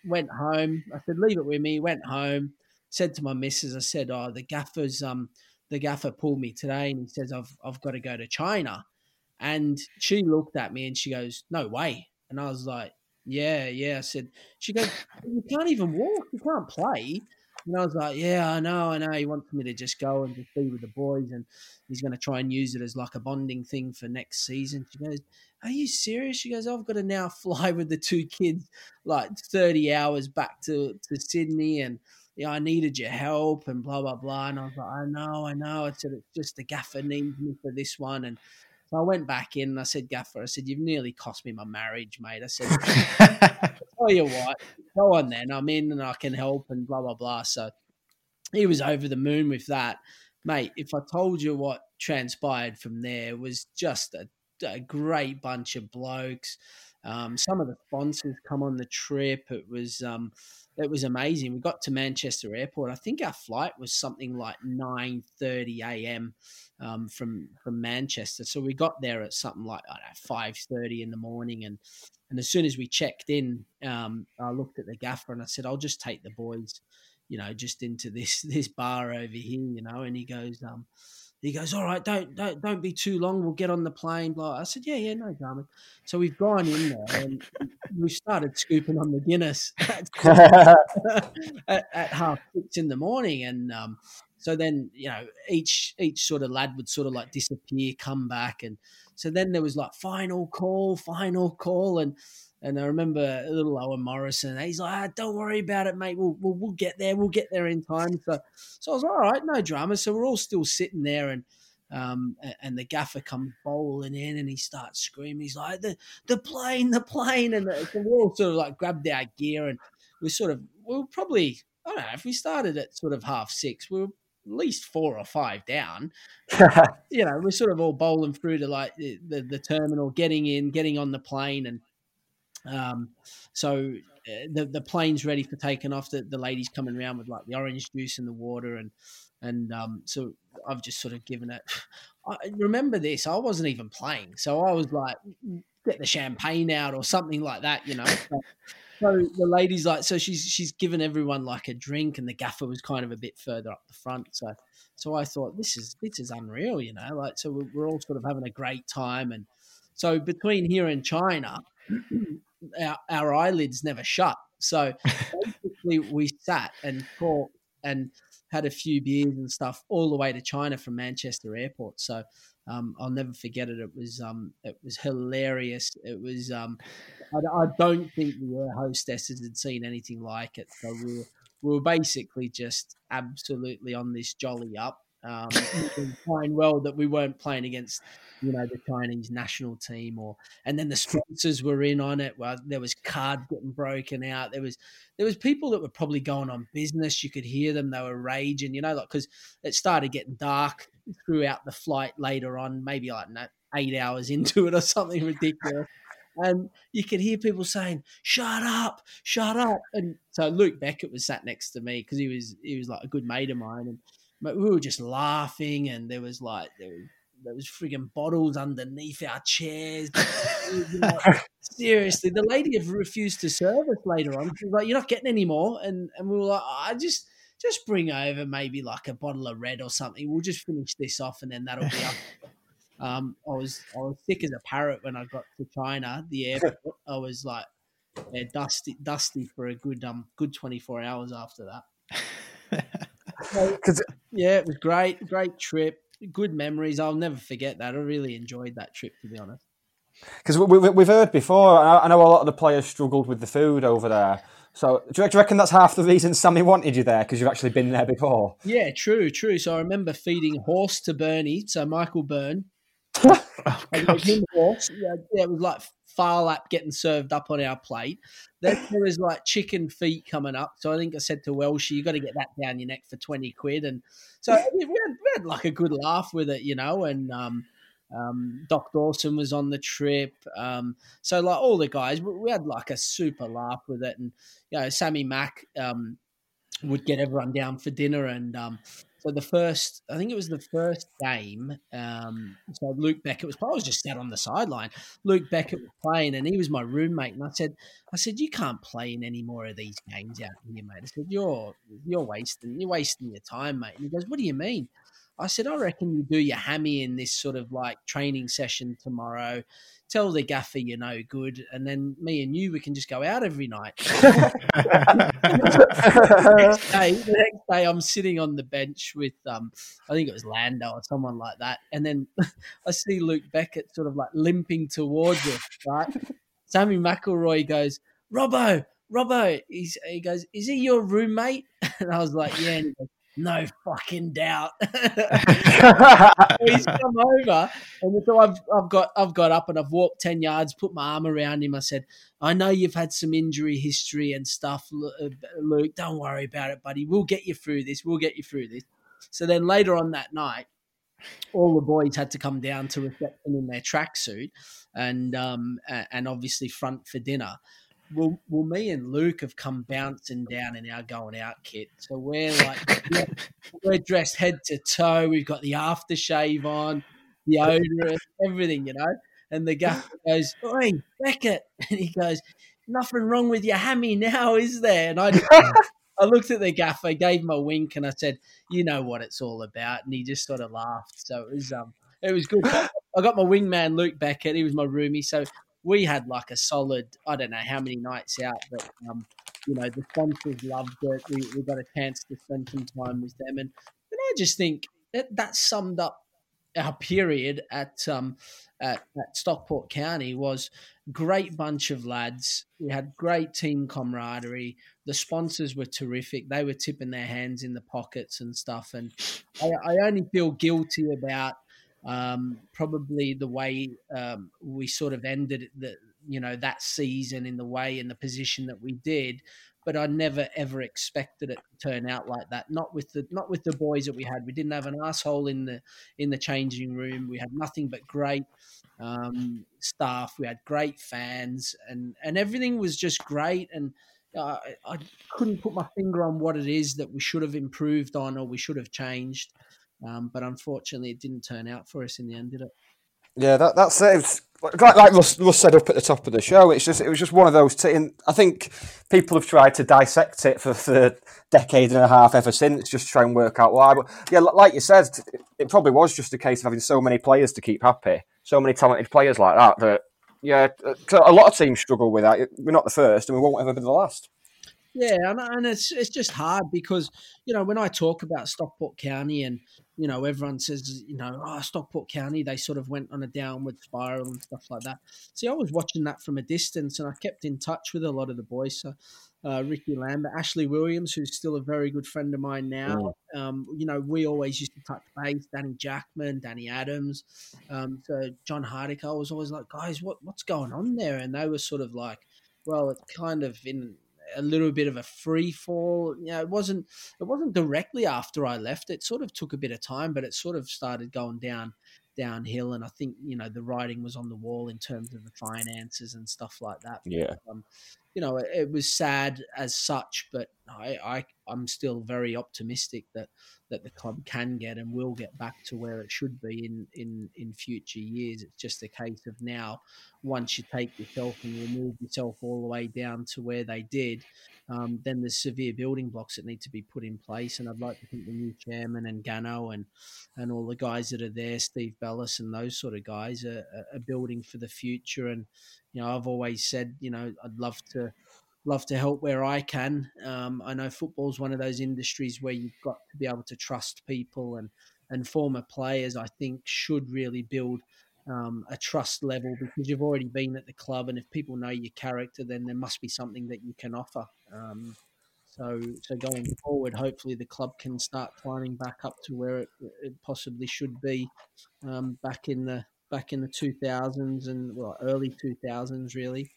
Speaker 6: Went home. I said, leave it with me. Went home. Said to my missus, I said, oh, the gaffer's um the gaffer pulled me today, and he says I've I've got to go to China. And she looked at me and she goes, no way. And I was like, yeah, yeah. I said, she goes, you can't even walk, you can't play. And I was like, yeah, I know, I know. He wants me to just go and just be with the boys, and he's going to try and use it as like a bonding thing for next season. She goes, are you serious? She goes, I've got to now fly with the two kids like 30 hours back to, to Sydney, and yeah, I needed your help, and blah, blah, blah. And I was like, I know, I know. I said, it's just the gaffer needs me for this one. And so I went back in and I said, Gaffer, I said, you've nearly cost me my marriage, mate. I said, tell you what, go on then. I'm in and I can help and blah, blah, blah. So he was over the moon with that. Mate, if I told you what transpired from there was just a, a great bunch of blokes. Um, some of the sponsors come on the trip. It was um, it was amazing. We got to Manchester Airport. I think our flight was something like nine thirty a.m. Um, from from Manchester. So we got there at something like five thirty in the morning, and and as soon as we checked in, um, I looked at the gaffer and I said, "I'll just take the boys, you know, just into this this bar over here, you know." And he goes, um, he goes, "All right, don't don't don't be too long. We'll get on the plane." Blah. I said, "Yeah, yeah, no drama." So we've gone in there and we started scooping on the Guinness at, at, at, half six in the morning, and um, so then you know each each sort of lad would sort of like disappear, come back, and so then there was like final call, final call, and and I remember a little Owen Morrison. He's like, ah, "Don't worry about it, mate. We'll, we'll, we'll get there. We'll get there in time." So, so I was like, all right, no drama. So we're all still sitting there, and um, and the gaffer comes bowling in, and he starts screaming. He's like, "the the plane, the plane!" And the, so we all sort of like grabbed our gear, and we sort of we were probably I don't know if we started at sort of half six, we were at least four or five down. you know, we're sort of all bowling through to like the, the, the terminal, getting in, getting on the plane, and um, so uh, the the plane's ready for taking off. The the lady's coming around with like the orange juice and the water, and and um, so I've just sort of given it. I remember this. I wasn't even playing, so I was like, get the champagne out or something like that, you know. So, so the lady's like, so she's she's given everyone like a drink, and the gaffer was kind of a bit further up the front. So so I thought this is this is unreal, you know. Like so we're, we're all sort of having a great time, and so between here and China, our, our eyelids never shut. So basically, we sat and talked and had a few beers and stuff all the way to China from Manchester Airport. So um, I'll never forget it. It was um, it was hilarious. It was um, I, I, don't think the air hostesses had seen anything like it. So we were, we were basically just absolutely on this jolly up. Um, playing well that we weren't playing against, you know, the Chinese national team, or and then the sponsors were in on it. Well, there was cards getting broken out. There was there was people that were probably going on business. You could hear them; they were raging, you know, like because it started getting dark throughout the flight later on, maybe like know, eight hours into it or something ridiculous. And you could hear people saying, "Shut up, shut up!" And so Luke Beckett was sat next to me because he was he was like a good mate of mine, and but we were just laughing, and there was like there was, there was frigging bottles underneath our chairs. like, seriously, the lady refused to serve us later on. She was like, "You're not getting any more," and and we were like, "I just." Just bring over maybe like a bottle of red or something. We'll just finish this off, and then that'll be up. Um, I was I was sick as a parrot when I got to China, the airport. I was like yeah, dusty dusty for a good um good twenty four hours after that. Because yeah, it was great, great trip, good memories. I'll never forget that. I really enjoyed that trip, to be honest.
Speaker 4: Because we, we, we've heard before, I know a lot of the players struggled with the food over there. So do you reckon that's half the reason Sammy wanted you there because you've actually been there before?
Speaker 6: Yeah, true, true. So I remember feeding horse to Bernie, so Michael Byrne. Oh, him horse. Yeah, it was like Phar Lap getting served up on our plate. Then there was like chicken feet coming up. So I think I said to Welsh, you got to get that down your neck for 20 quid. And so we had, we had like a good laugh with it, you know, and, um, um, Doc Dawson was on the trip. Um, so like all the guys, we, we, had like a super laugh with it. And, you know, Sammy Mack, um, would get everyone down for dinner and, um, so the first, I think it was the first game. Um, so Luke Beckett was. I was just sat on the sideline. Luke Beckett was playing, and he was my roommate. And I said, I said, you can't play in any more of these games out here, mate. I said, you're you're wasting you're wasting your time, mate. And he goes, what do you mean? I said, I reckon you do your hammy in this sort of like training session tomorrow tell the gaffer you're no good, and then me and you we can just go out every night. the, next day, the next day, I'm sitting on the bench with um, I think it was Lando or someone like that, and then I see Luke Beckett sort of like limping towards us. Right, Sammy McIlroy goes, Robbo, Robbo. He's, he goes, is he your roommate? And I was like, yeah. Goes, no fucking doubt. he's come over, and so I've I've got I've got up and I've walked ten yards, put my arm around him. I said, "I know you've had some injury history and stuff, uh, Luke. Don't worry about it, buddy. We'll get you through this. We'll get you through this." So then later on that night, all the boys had to come down to reception in their tracksuit, and um and obviously front for dinner well, well, me and Luke have come bouncing down in our going out kit. So we're like, we're dressed head to toe. We've got the aftershave on, the odorous, everything, you know. And the guy goes, Oi, Beckett. And he goes, Nothing wrong with your hammy now, is there? And I, I looked at the gaffer, gave him a wink, and I said, You know what it's all about. And he just sort of laughed. So it was, um, it was good. I got my wingman, Luke Beckett. He was my roomie. So we had like a solid, I don't know how many nights out, but um, you know the sponsors loved it. We, we got a chance to spend some time with them, and and I just think that that summed up our period at um at, at Stockport County was great bunch of lads. We had great team camaraderie. The sponsors were terrific. They were tipping their hands in the pockets and stuff. And I, I only feel guilty about um, probably the way um, we sort of ended the you know that season in the way in the position that we did but I never ever expected it to turn out like that. Not with the not with the boys that we had. We didn't have an asshole in the in the changing room. We had nothing but great um, staff. We had great fans, and and everything was just great. And uh, I couldn't put my finger on what it is that we should have improved on or we should have changed. Um, but unfortunately, it didn't turn out for us in the end, did it?
Speaker 4: Yeah, that, that's it. Like, like Russ, Russ said up at the top of the show, it's just it was just one of those. T- and I think people have tried to dissect it for, for decade and a half ever since, just try and work out why. But yeah, like you said, it probably was just a case of having so many players to keep happy, so many talented players like that. That yeah, a lot of teams struggle with that. We're not the first, and we won't ever be the last.
Speaker 6: Yeah, and, and it's it's just hard because you know when I talk about Stockport County and you know everyone says you know oh Stockport County they sort of went on a downward spiral and stuff like that. See, I was watching that from a distance and I kept in touch with a lot of the boys. So uh, Ricky Lambert, Ashley Williams, who's still a very good friend of mine now. Mm. Um, you know, we always used to touch base. Danny Jackman, Danny Adams, um, so John Hardick. I was always like, guys, what what's going on there? And they were sort of like, well, it's kind of in a little bit of a free fall. You know, it wasn't it wasn't directly after I left. It sort of took a bit of time, but it sort of started going down downhill. And I think you know the writing was on the wall in terms of the finances and stuff like that.
Speaker 4: Yeah.
Speaker 6: Um, you know, it, it, was sad as such, but I, I I'm still very optimistic that that the club can get and will get back to where it should be in in in future years. It's just a case of now, once you take yourself and remove yourself all the way down to where they did, um, then there's severe building blocks that need to be put in place. And I'd like to think the new chairman and Gano and and all the guys that are there, Steve Bellis and those sort of guys, are, are building for the future. And you know, I've always said, you know, I'd love to love to help where I can. Um, I know football is one of those industries where you've got to be able to trust people and and former players. I think should really build um, a trust level because you've already been at the club, and if people know your character, then there must be something that you can offer. Um, so, so going forward, hopefully the club can start climbing back up to where it, it possibly should be um, back in the back in the 2000s and well early 2000s really.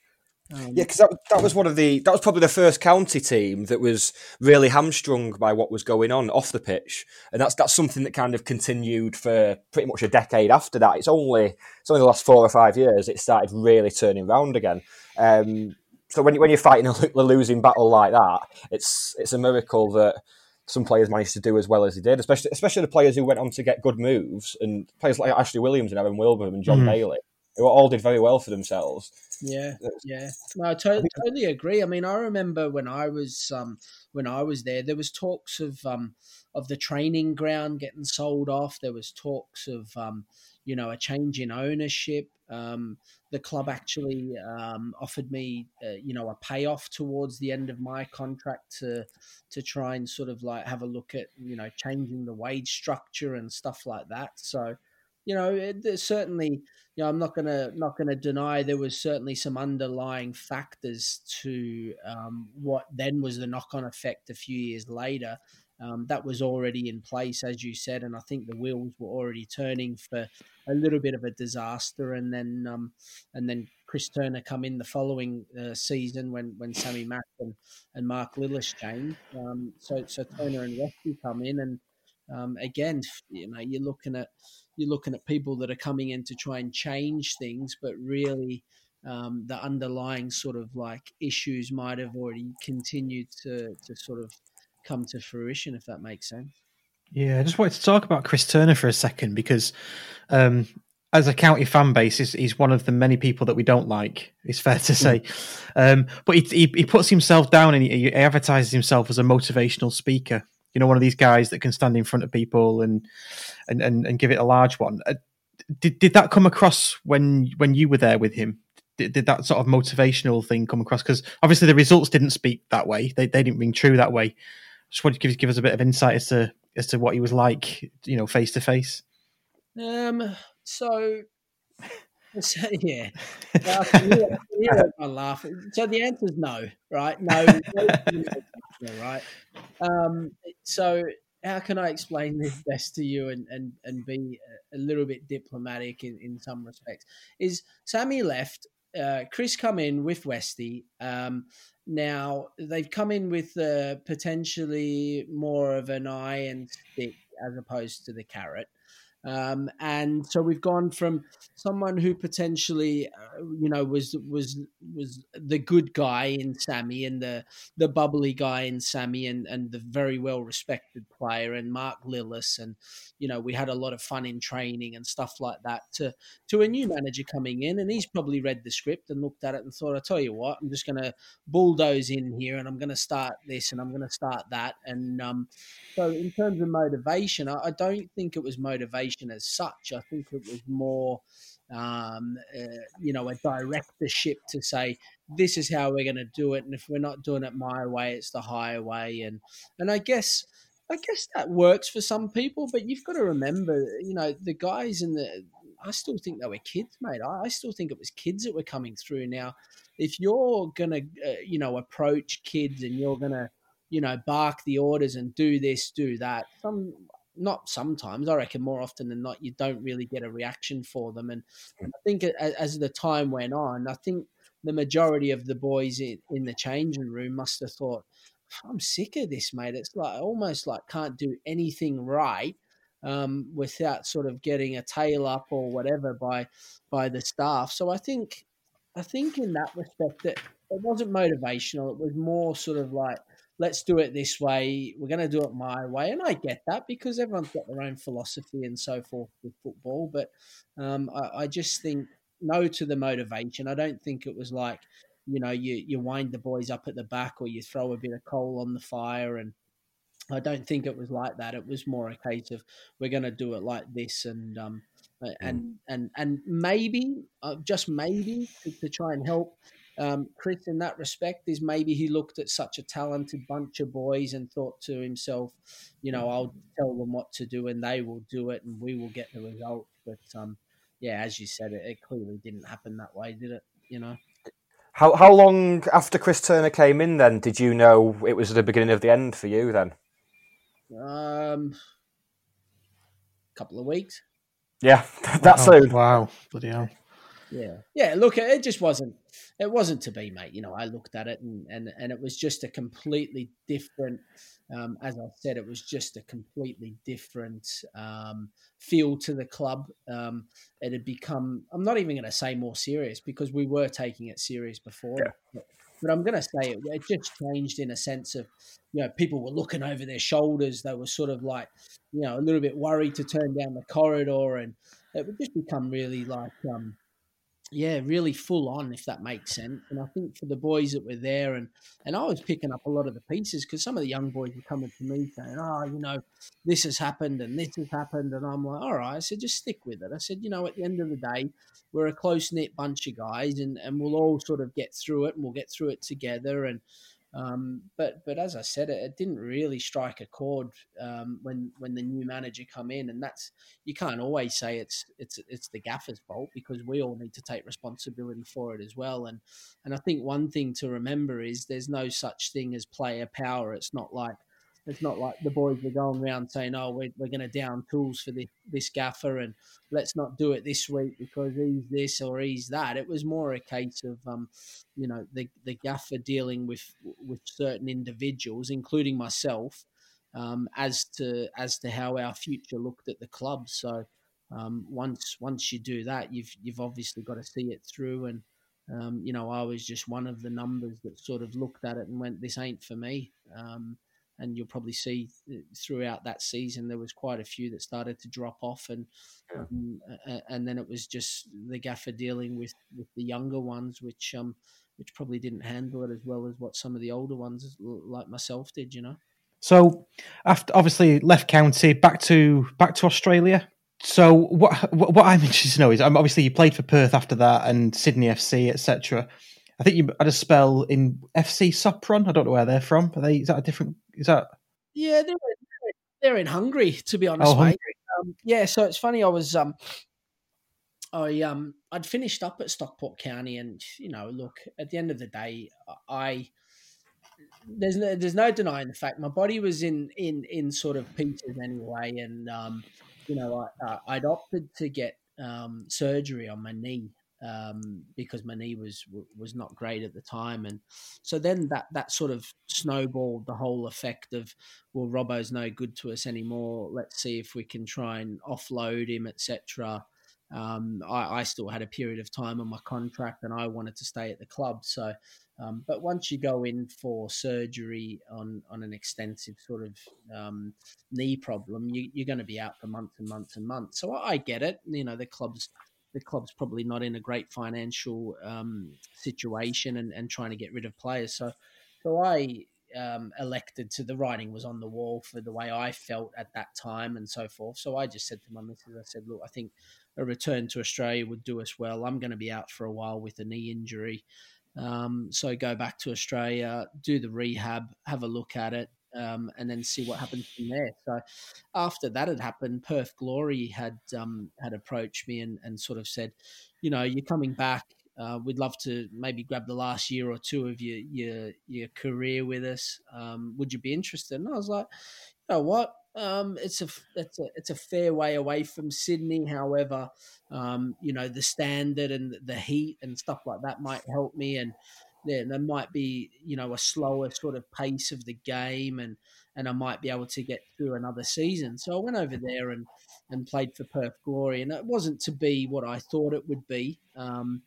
Speaker 4: Um, yeah, because that, that was one of the that was probably the first county team that was really hamstrung by what was going on off the pitch, and that's that's something that kind of continued for pretty much a decade after that. It's only it's only the last four or five years it started really turning round again. Um, so when when you're fighting a, a losing battle like that, it's it's a miracle that some players managed to do as well as they did, especially especially the players who went on to get good moves and players like Ashley Williams and Aaron Wilbraham and John mm. Bailey, who all did very well for themselves.
Speaker 6: Yeah, yeah. No, I totally, totally agree. I mean, I remember when I was um, when I was there, there was talks of um, of the training ground getting sold off. There was talks of um, you know a change in ownership. Um, the club actually um, offered me, uh, you know, a payoff towards the end of my contract to to try and sort of like have a look at, you know, changing the wage structure and stuff like that. So, you know, it, certainly, you know, I'm not gonna not gonna deny there was certainly some underlying factors to um, what then was the knock on effect a few years later. Um, that was already in place, as you said, and I think the wheels were already turning for a little bit of a disaster. And then, um, and then Chris Turner come in the following uh, season when when Sammy Mack and, and Mark Lillis changed. Um, so so Turner and Westy come in, and um, again, you know, you're looking at you're looking at people that are coming in to try and change things, but really. Um, the underlying sort of like issues might have already continued to, to sort of come to fruition, if that makes sense.
Speaker 5: Yeah, I just wanted to talk about Chris Turner for a second because, um, as a county fan base, he's, he's, one of the many people that we don't like. It's fair to say, mm. um, but he, he, he puts himself down and he, he, advertises himself as a motivational speaker. You know, one of these guys that can stand in front of people and and and, and give it a large one. Uh, did did that come across when when you were there with him? Did, did that sort of motivational thing come across? Because obviously the results didn't speak that way. They they didn't ring true that way. Just wanted to give, give us a bit of insight as to as to what he was like, you know, face to face.
Speaker 6: Um. So. So, yeah, uh, I laugh. So the answer is no, right? No, no right? Um, so how can I explain this best to you and, and, and be a little bit diplomatic in, in some respects? Is Sammy left, uh, Chris come in with Westy, um, now they've come in with uh, potentially more of an eye and stick as opposed to the carrot. Um, and so we've gone from someone who potentially, uh, you know, was was was the good guy in Sammy and the the bubbly guy in Sammy and and the very well respected player and Mark Lillis. And you know we had a lot of fun in training and stuff like that to to a new manager coming in. And he's probably read the script and looked at it and thought I tell you what I'm just going to bulldoze in here and I'm going to start this and I'm going to start that. And um, so in terms of motivation I, I don't think it was motivation as such I think it was more um, uh, you know, a directorship to say this is how we're going to do it, and if we're not doing it my way, it's the higher way, and and I guess. I guess that works for some people, but you've got to remember, you know, the guys in the. I still think they were kids, mate. I, I still think it was kids that were coming through. Now, if you're gonna, uh, you know, approach kids and you're gonna, you know, bark the orders and do this, do that, some not sometimes. I reckon more often than not, you don't really get a reaction for them. And I think as the time went on, I think the majority of the boys in, in the changing room must have thought, "I'm sick of this, mate. It's like almost like can't do anything right." Um, without sort of getting a tail up or whatever by by the staff. So I think I think in that respect that it wasn't motivational. It was more sort of like let's do it this way. We're going to do it my way. And I get that because everyone's got their own philosophy and so forth with football. But um, I, I, just think no to the motivation. I don't think it was like, you know, you, you wind the boys up at the back or you throw a bit of coal on the fire. And I don't think it was like that. It was more a case of we're going to do it like this. And, um, and, mm. and, and maybe, uh, just maybe to, to try and help um, Chris, in that respect, is maybe he looked at such a talented bunch of boys and thought to himself, you know, I'll tell them what to do and they will do it and we will get the result. But um, yeah, as you said, it, it clearly didn't happen that way, did it? You know.
Speaker 4: How how long after Chris Turner came in then did you know it was the beginning of the end for you then?
Speaker 6: Um, couple of weeks.
Speaker 4: Yeah, that's
Speaker 5: wow.
Speaker 4: soon.
Speaker 5: Wow, bloody hell.
Speaker 6: Yeah, yeah. Look, it just wasn't it wasn't to be, mate. You know, I looked at it and and, and it was just a completely different. Um, as I said, it was just a completely different um, feel to the club. Um, it had become. I'm not even going to say more serious because we were taking it serious before. Yeah. But, but I'm going to say it, it just changed in a sense of, you know, people were looking over their shoulders. They were sort of like, you know, a little bit worried to turn down the corridor, and it would just become really like, um, yeah, really full on, if that makes sense. And I think for the boys that were there, and and I was picking up a lot of the pieces because some of the young boys were coming to me saying, "Oh, you know, this has happened and this has happened," and I'm like, "All right," I said, "Just stick with it." I said, "You know, at the end of the day, we're a close knit bunch of guys, and and we'll all sort of get through it, and we'll get through it together." And um, but but as I said, it, it didn't really strike a chord um, when when the new manager come in, and that's you can't always say it's it's it's the gaffer's fault because we all need to take responsibility for it as well. And and I think one thing to remember is there's no such thing as player power. It's not like it's not like the boys were going around saying, "Oh, we're, we're going to down tools for this, this gaffer, and let's not do it this week because he's this or he's that." It was more a case of, um, you know, the the gaffer dealing with with certain individuals, including myself, um, as to as to how our future looked at the club. So um, once once you do that, you've you've obviously got to see it through and. Um, you know, I was just one of the numbers that sort of looked at it and went, "This ain't for me." Um, and you'll probably see throughout that season there was quite a few that started to drop off and yeah. um, and then it was just the gaffer dealing with with the younger ones which um which probably didn't handle it as well as what some of the older ones like myself did you know
Speaker 5: so after obviously left county back to back to australia so what what i'm interested to know is um, obviously you played for perth after that and sydney fc etc I think you had a spell in FC Sopron. I don't know where they're from. Are they? Is that a different? Is that?
Speaker 6: Yeah, they're they're in Hungary. To be honest, oh, mate. Um, yeah, so it's funny. I was um, I um, I'd finished up at Stockport County, and you know, look, at the end of the day, I there's no, there's no denying the fact my body was in in in sort of pieces anyway, and um, you know, I, I'd opted to get um surgery on my knee um, because my knee was was not great at the time, and so then that that sort of snowballed the whole effect of well, Robbo's no good to us anymore. Let's see if we can try and offload him, etc. Um, I, I, still had a period of time on my contract, and I wanted to stay at the club. So, um, but once you go in for surgery on on an extensive sort of um, knee problem, you, are going to be out for months and months and months. So I, I get it. You know, the club's the club's probably not in a great financial um, situation and, and trying to get rid of players. So, so I um, elected to the writing was on the wall for the way I felt at that time and so forth. So I just said to my missus, I said, look, I think a return to Australia would do us well. I'm going to be out for a while with a knee injury. Um, so go back to Australia, do the rehab, have a look at it, um, and then see what happens from there. So after that had happened, Perth Glory had um, had approached me and, and sort of said, you know, you're coming back. Uh, we'd love to maybe grab the last year or two of your your your career with us. Um, would you be interested? And I was like, you know what? Um, it's a it's a it's a fair way away from Sydney. However, um, you know the standard and the heat and stuff like that might help me. And there, there might be you know a slower sort of pace of the game, and and I might be able to get through another season. So I went over there and and played for Perth Glory, and it wasn't to be what I thought it would be. Um,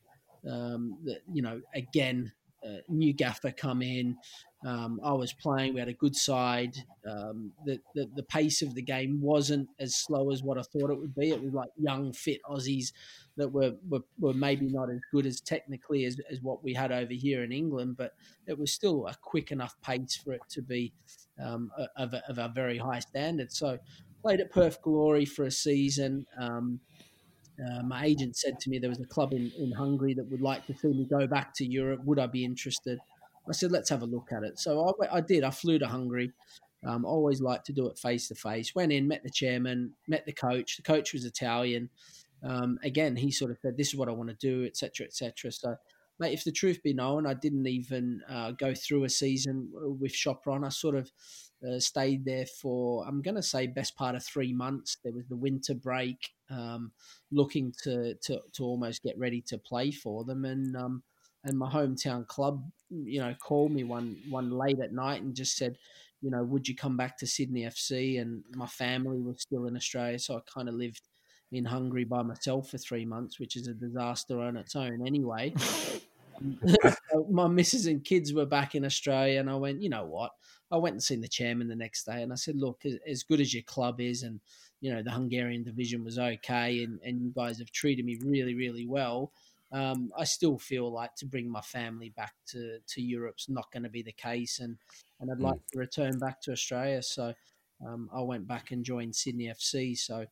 Speaker 6: um, you know, again, uh, new gaffer come in. Um, I was playing. We had a good side. Um, the, the, the pace of the game wasn't as slow as what I thought it would be. It was like young, fit Aussies that were, were, were maybe not as good as technically as, as what we had over here in England, but it was still a quick enough pace for it to be um, of, a, of a very high standard. So played at Perth Glory for a season. Um, uh, my agent said to me there was a club in, in Hungary that would like to see me go back to Europe. Would I be interested? I said, let's have a look at it. So I, I did. I flew to Hungary. Um, always like to do it face to face. Went in, met the chairman, met the coach. The coach was Italian. Um, again, he sort of said, "This is what I want to do," etc., etc. So, mate, if the truth be known, I didn't even uh, go through a season with Sopron. I sort of uh, stayed there for I'm going to say best part of three months. There was the winter break, um, looking to, to to almost get ready to play for them, and um, and my hometown club, you know, called me one one late at night and just said, you know, would you come back to Sydney FC? And my family was still in Australia, so I kind of lived in Hungary by myself for three months, which is a disaster on its own anyway. my missus and kids were back in Australia, and I went, you know what? I went and seen the chairman the next day, and I said, look, as good as your club is, and you know the Hungarian division was okay, and, and you guys have treated me really, really well um, I still feel like to bring my family back to, to Europe's not going to be the case, and and I'd mm. like to return back to Australia. So um, I went back and joined Sydney FC. So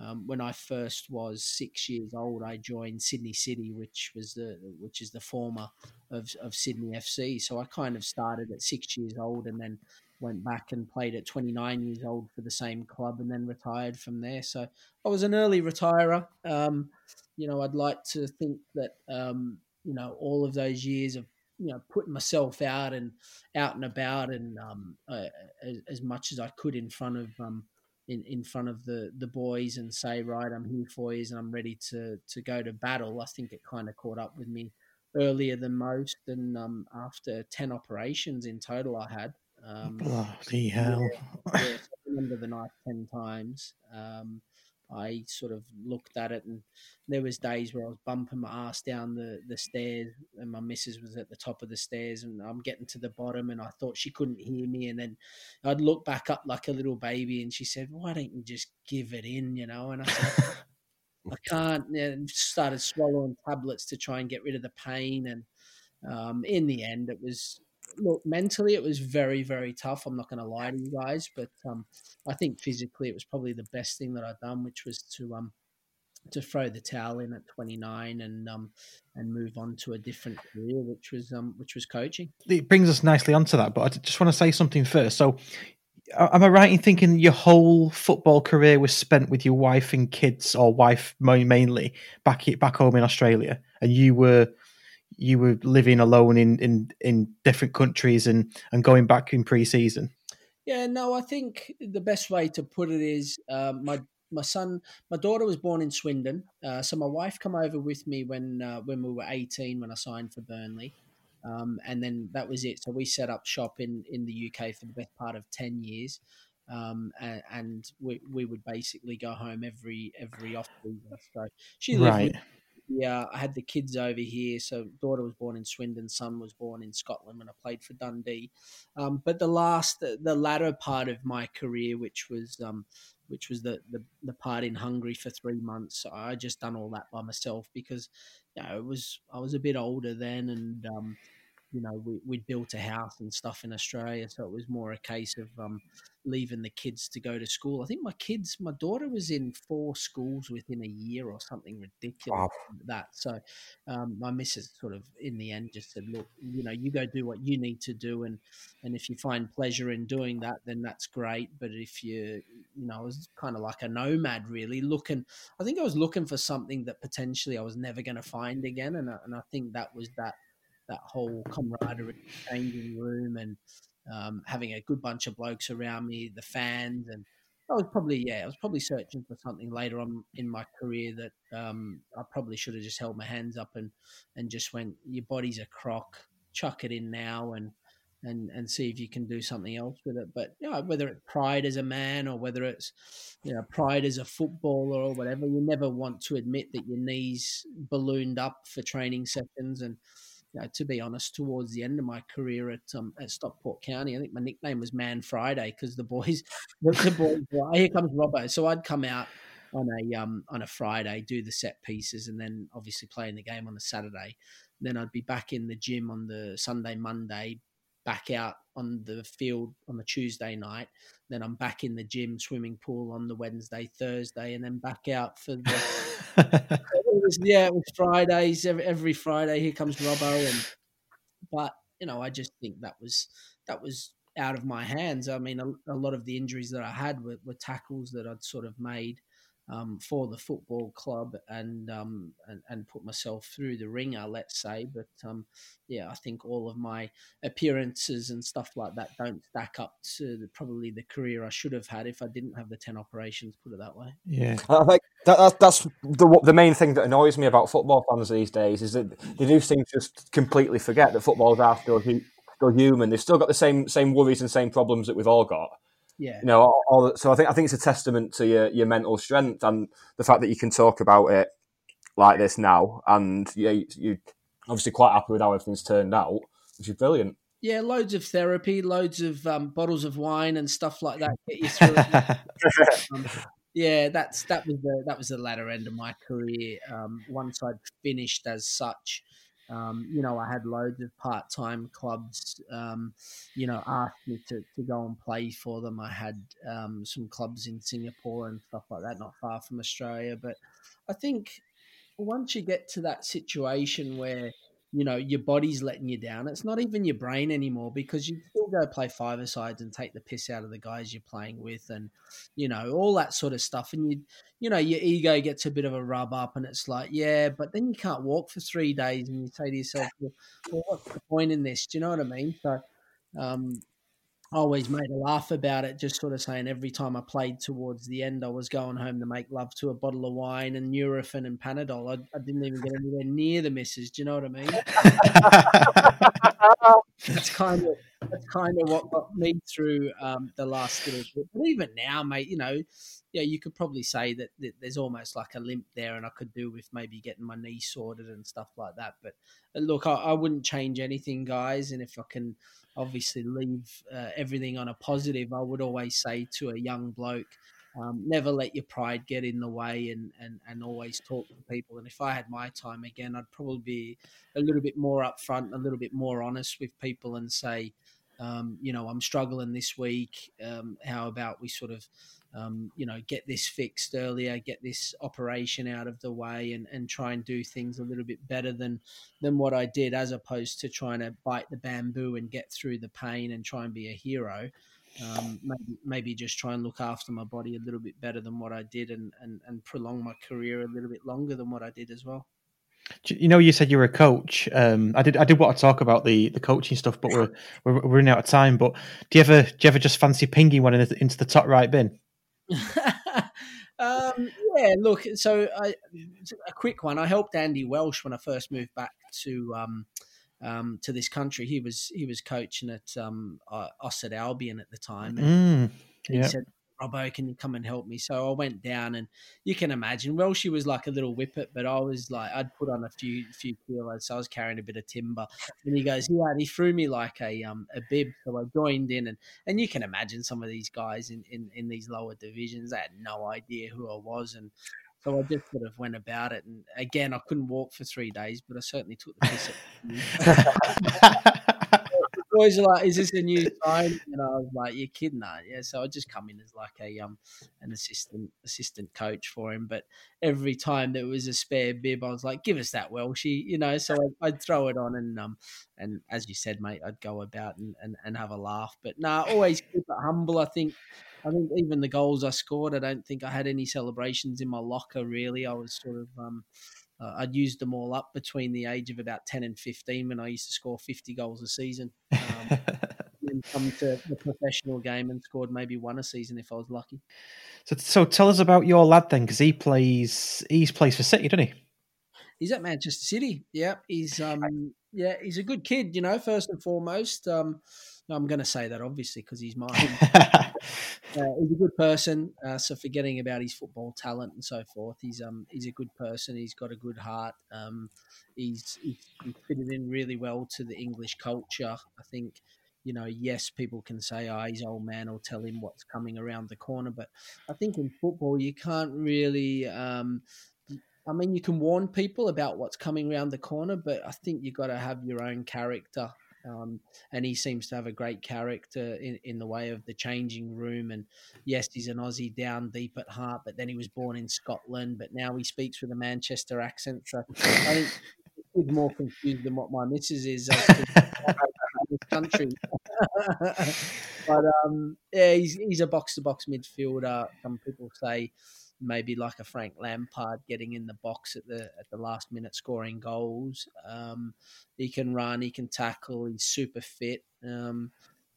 Speaker 6: um, when I first was six years old, I joined Sydney City, which was the which is the former of, of Sydney FC. So I kind of started at six years old, and then went back and played at 29 years old for the same club, and then retired from there. So I was an early retirer. Um, you know, I'd like to think that um, you know all of those years of you know putting myself out and out and about and um, uh, as, as, much as I could in front of um, in, in front of the the boys and say right I'm here for you and I'm ready to to go to battle. I think it kind of caught up with me earlier than most and um, after ten operations in total I had. Um,
Speaker 5: Bloody hell! Yeah,
Speaker 6: yeah, under the knife ten times. Um, I sort of looked at it, and there was days where I was bumping my ass down the, the stairs, and my missus was at the top of the stairs, and I'm getting to the bottom, and I thought she couldn't hear me, and then I'd look back up like a little baby, and she said, "Why don't you just give it in?" You know, and I said, "I can't." And started swallowing tablets to try and get rid of the pain, and um, in the end, it was look, mentally it was very, very tough. I'm not going to lie to you guys, but um, I think physically it was probably the best thing that I've done, which was to um, to throw the towel in at 29 and um, and move on to a different career, which was um, which was coaching.
Speaker 5: It brings us nicely onto that, but I just want to say something first. So, am I right in thinking your whole football career was spent with your wife and kids, or wife mainly back back home in Australia, and you were you were living alone in in in different countries and and going back in pre-season
Speaker 6: yeah no i think the best way to put it is um, my my son, my daughter was born in Swindon, uh, so my wife come over with me when uh, when we were eighteen when I signed for Burnley, um, and then that was it. So we set up shop in in the UK for the best part of ten years. Um, and, and we, we would basically go home every every off season. So she lived
Speaker 5: Right.
Speaker 6: With yeah, I had the kids over here. So daughter was born in Swindon, son was born in Scotland when I played for Dundee. Um, but the last, the, the latter part of my career, which was um, which was the, the the part in Hungary for three months, I just done all that by myself because you know, it was I was a bit older then, and um, you know we we'd built a house and stuff in Australia, so it was more a case of um, leaving the kids to go to school. I think my kids, my daughter was in four schools within a year or something ridiculous
Speaker 4: Wow.
Speaker 6: like that. So um, my missus sort of in the end just said, look, you know, you go do what you need to do, and and if you find pleasure in doing that, then that's great. But if you, you know, I was kind of like a nomad, really looking. I think I was looking for something that potentially I was never going to find again, and I, and I think that was that that whole camaraderie, changing room, and um, having a good bunch of blokes around me, the fans, and I was probably yeah, I was probably searching for something later on in my career that um, I probably should have just held my hands up and and just went, your body's a crock, chuck it in now and and and see if you can do something else with it. But you know, whether it's pride as a man or whether it's you know pride as a footballer or whatever, you never want to admit that your knees ballooned up for training sessions and. Know, to be honest, towards the end of my career at um, at Stockport County, I think my nickname was Man Friday because the boys, the, boys, were, here comes Robbo. So I'd come out on a um, on a Friday, do the set pieces, and then obviously playing the game on the Saturday. Then I'd be back in the gym on the Sunday, Monday, back out on the field on the Tuesday night. Then I'm back in the gym, swimming pool on the Wednesday, Thursday, and then back out for the. it was, yeah, it was Fridays every, every Friday. Here comes Robbo, and but you know, I just think that was that was out of my hands. I mean, a, a lot of the injuries that I had were, were tackles that I'd sort of made um, for the football club and, um, and and put myself through the ringer, let's say. But um, yeah, I think all of my appearances and stuff like that don't stack up to the, probably the career I should have had if I didn't have the ten operations. Put it that way.
Speaker 5: Yeah.
Speaker 4: I think that, that's, that's the the main thing that annoys me about football fans these days is that they do seem to just completely forget that footballers are still still human. They've still got the same same worries and same problems that we've all got.
Speaker 6: Yeah.
Speaker 4: You know, all, all, so I think I think it's a testament to your, your mental strength and the fact that you can talk about it like this now, and yeah, you, you obviously quite happy with how everything's turned out, which is brilliant.
Speaker 6: Yeah, loads of therapy, loads of um, bottles of wine and stuff like that get you through um, yeah, that's that was the that was the latter end of my career. Um, once I'd finished as such, um, you know, I had loads of part time clubs, um, you know, ask me to, to go and play for them. I had um, some clubs in Singapore and stuff like that, not far from Australia. But I think once you get to that situation where you know your body's letting you down, it's not even your brain anymore because you still go play five sides and take the piss out of the guys you're playing with, and you know all that sort of stuff. And you, you know, your ego gets a bit of a rub up, and it's like, yeah, but then you can't walk for three days, and you say to yourself, well, well what's the point in this? Do you know what I mean? So. Um, I always made a laugh about it, just sort of saying every time I played towards the end, I was going home to make love to a bottle of wine and Nurofen and Panadol. I, I didn't even get anywhere near the misses. Do you know what I mean? that's kind of that's kind of what got me through um, the last little bit. But even now, mate, you know, yeah, you could probably say that, that there's almost like a limp there, and I could do with maybe getting my knee sorted and stuff like that. But uh, look, I, I wouldn't change anything, guys, and if I can obviously leave uh, everything on a positive, I would always say to a young bloke, um, never let your pride get in the way and, and, and always talk to people. And if I had my time again, I'd probably be a little bit more upfront, a little bit more honest with people and say, um, you know, I'm struggling this week. Um, how about we sort of, um, you know, get this fixed earlier, get this operation out of the way, and, and try and do things a little bit better than than what I did, as opposed to trying to bite the bamboo and get through the pain and try and be a hero. Um, maybe maybe just try and look after my body a little bit better than what I did, and, and, and prolong my career a little bit longer than what I did as well.
Speaker 5: You know, you said you were a coach. Um, I did. I did want to talk about the, the coaching stuff, but we're, we're we're running out of time. But do you ever do you ever just fancy pinging one in the, into the top right bin?
Speaker 6: Um, yeah, look. So I, a quick one. I helped Andy Welsh when I first moved back to um, um, to this country. He was he was coaching at um, uh, Ossett Albion at the time. And
Speaker 5: Mm,
Speaker 6: he said, Robbo, can you come and help me? So I went down, and you can imagine. Well, she was like a little whippet, but I was like, I'd put on a few few kilos, so I was carrying a bit of timber. And he goes, yeah, and he threw me like a um a bib, so I joined in, and and you can imagine some of these guys in in, in these lower divisions. They had no idea who I was, and so I just sort of went about it. And again, I couldn't walk for three days, but I certainly took the piss. at them. the boys are like, "Is this a new sign?" And I was like, "You're kidding, are Yeah. So I just come in as like a um an assistant assistant coach for him. But every time there was a spare bib, I was like, "Give us that, Welshie," you know. So I'd, I'd throw it on, and um and as you said, mate, I'd go about and and, and have a laugh. But nah, always keep it humble. I think. I think even the goals I scored, I don't think I had any celebrations in my locker. Really, I was sort of um, uh, I'd used them all up between the age of about 10 and 15 when I used to score 50 goals a season. Um, and come to the professional game and scored maybe one a season if I was lucky.
Speaker 5: so, so tell us about your lad then, because he plays he's plays for City, doesn't he?
Speaker 6: He's at Manchester City. Yeah, he's um yeah he's a good kid. You know, first and foremost. Um, I'm going to say that obviously because he's mine. Uh, he's a good person. Uh, so forgetting about his football talent and so forth, he's um he's a good person. He's got a good heart. Um, he's he's he's fitted in really well to the English culture. I think. You know, yes, people can say, "Oh, he's old man," or tell him what's coming around the corner. But I think in football, you can't really. Um, I mean, you can warn people about what's coming around the corner, but I think you've got to have your own character. Um, and he seems to have a great character in, in the way of the changing room. And yes, he's an Aussie down deep at heart, but then he was born in Scotland, but now he speaks with a Manchester accent. So I think he's more confused than what my missus is this country. but um, yeah, he's, he's a box to box midfielder. Some people say maybe like a Frank Lampard getting in the box at the at the last minute scoring goals. Um, he can run, he can tackle, he's super fit. Um,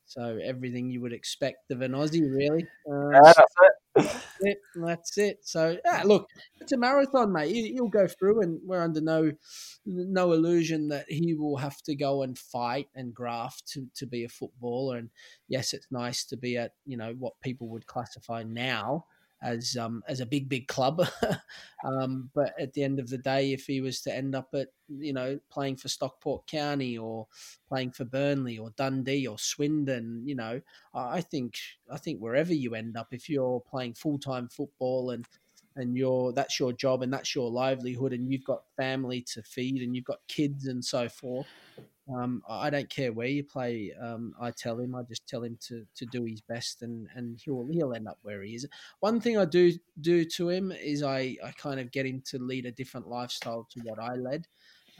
Speaker 6: so everything you would expect of an Aussie, really. Uh,
Speaker 4: that's it.
Speaker 6: that's it. That's it. So yeah, look, it's a marathon, mate. He- He'll go through, and we're under no no illusion that he will have to go and fight and graft to, to be a footballer. And yes, it's nice to be at you know what people would classify now as um as a big big club. um, but at the end of the day, if he was to end up at you know playing for Stockport County or playing for Burnley or Dundee or Swindon, you know, I think I think wherever you end up, if you're playing full time football and and you're that's your job and that's your livelihood and you've got family to feed and you've got kids and so forth. Um, I don't care where you play. Um, I tell him. I just tell him to, to do his best, and, and he'll he'll end up where he is. One thing I do do to him is I, I kind of get him to lead a different lifestyle to what I led.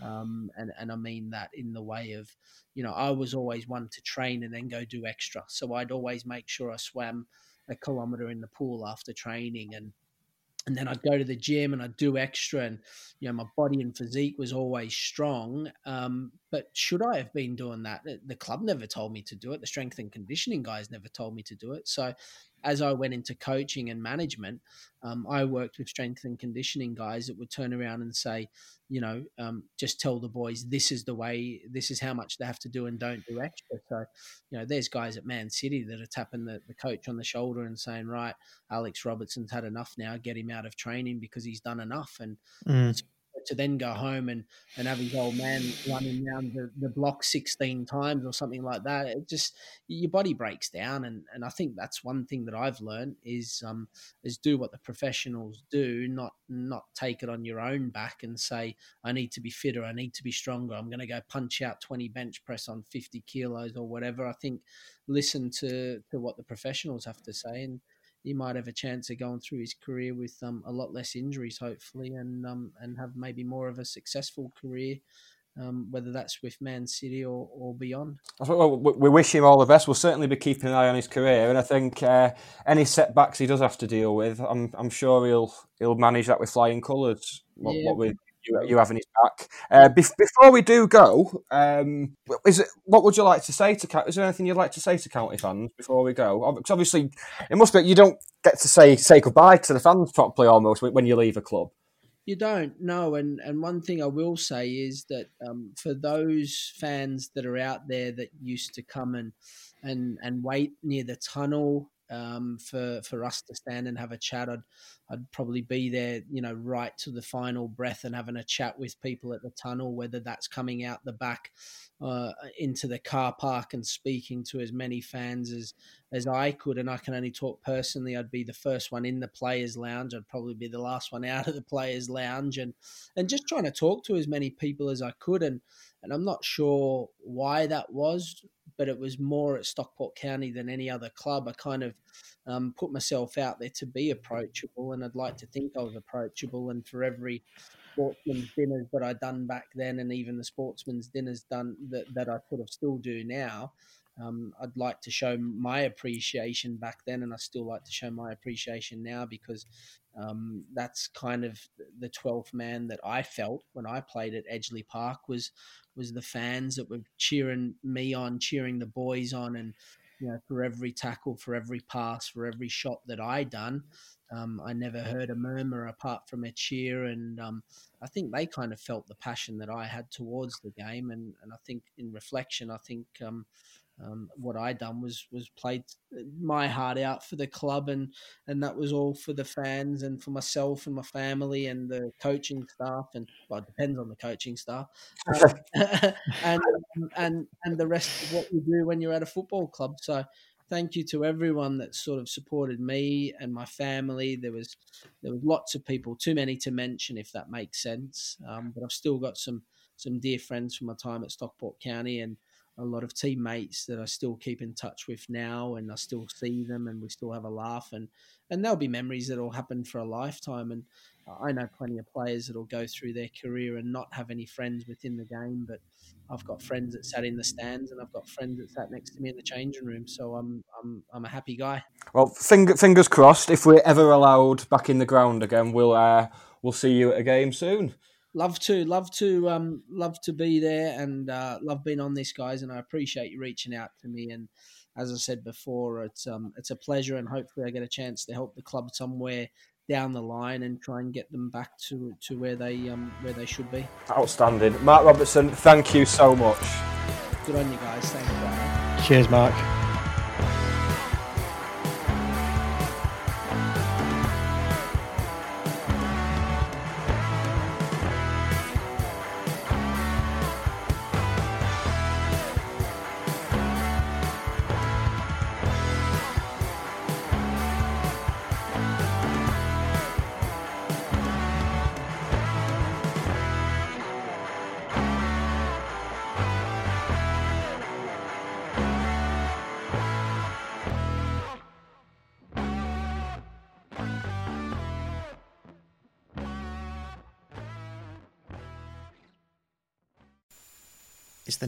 Speaker 6: Um, and, and I mean that in the way of, you know, I was always one to train and then go do extra. So I'd always make sure I swam a kilometer in the pool after training and and then I'd go to the gym and I'd do extra and you know my body and physique was always strong um, but should I have been doing that? The- club never told me to do it. The strength and conditioning guys never told me to do it. So as I went into coaching and management um, I worked with strength and conditioning guys that would turn around and say you know um, just tell the boys this is the way this is how much they have to do and don't do extra so you know there's guys at Man City that are tapping the, the coach on the shoulder and saying right Alex Robertson's had enough now. Get him out of training because he's done enough. And
Speaker 5: Mm.
Speaker 6: To then go home and, and have his old man running around the, the block 16 times or something like that, it just, your body breaks down. And, and I think that's one thing that I've learned is, um, is do what the professionals do, not, not take it on your own back and say, I need to be fitter. I need to be stronger. I'm going to go punch out 20 bench press on 50 kilos or whatever. I think listen to, to what the professionals have to say and, he might have a chance of going through his career with um, a lot less injuries, hopefully, and um, and have maybe more of a successful career, um, whether that's with Man City or, or beyond.
Speaker 4: Well, we we wish him all the best. We'll certainly be keeping an eye on his career, and I think uh, any setbacks he does have to deal with, I'm, I'm sure he'll he'll manage that with flying colours. What,
Speaker 6: Yeah.
Speaker 4: what with you, you having his back. Uh, bef- before we do go, um, is it what would you like to say to? Is there anything you'd like to say to county fans before we go? Because obviously, it must be you don't get to say say goodbye to the fans properly almost when you leave a club.
Speaker 6: You don't know, and and one thing I will say is that um, for those fans that are out there that used to come and and and wait near the tunnel um, for for us to stand and have a chat. I'd I'd probably be there, you know, right to the final breath and having a chat with people at the tunnel, whether that's coming out the back uh, into the car park and speaking to as many fans as as I could. And I can only talk personally. I'd be the first one in the players' lounge. I'd probably be the last one out of the players' lounge, and and just trying to talk to as many people as I could. And and I'm not sure why that was, but it was more at Stockport County than any other club. I kind of um, put myself out there to be approachable, and I'd like to think I was approachable. And for every sportsman's dinners that I done back then, and even the sportsman's dinners done that, that I sort of still do now, um, I'd like to show my appreciation back then, and I still like to show my appreciation now because um, that's kind of the twelfth man that I felt when I played at Edgeley Park was was the fans that were cheering me on, cheering the boys on, and you know for every tackle, for every pass, for every shot that I done, um, I never heard a murmur apart from a cheer, and um, I think they kind of felt the passion that I had towards the game, and, and I think in reflection, I think um, um, what I done was was played my heart out for the club, and and that was all for the fans and for myself and my family and the coaching staff, and well, it depends on the coaching staff, uh, and and and the rest of what you do when you're at a football club. So thank you to everyone that sort of supported me and my family. There was there was lots of people, too many to mention, if that makes sense. Um, but I've still got some some dear friends from my time at Stockport County and a lot of teammates that I still keep in touch with now, and I still see them, and we still have a laugh, and and there'll be memories that'll happen for a lifetime. And I know plenty of players that'll go through their career and not have any friends within the game, but I've got friends that sat in the stands, and I've got friends that sat next to me in the changing room. So I'm I'm I'm a happy guy.
Speaker 4: Well, finger, fingers crossed. If we're ever allowed back in the ground again, we'll uh, we'll see you at a game soon
Speaker 6: love to love to um love to be there and uh, love being on this guys and i appreciate you reaching out to me. And as i said before it's um it's a pleasure and hopefully i get a chance to help the club somewhere down the line and try and get them back to to where they um where they should be.
Speaker 4: Outstanding. Mark robertson thank you so much.
Speaker 6: Good on you guys. Thank you
Speaker 5: cheers mark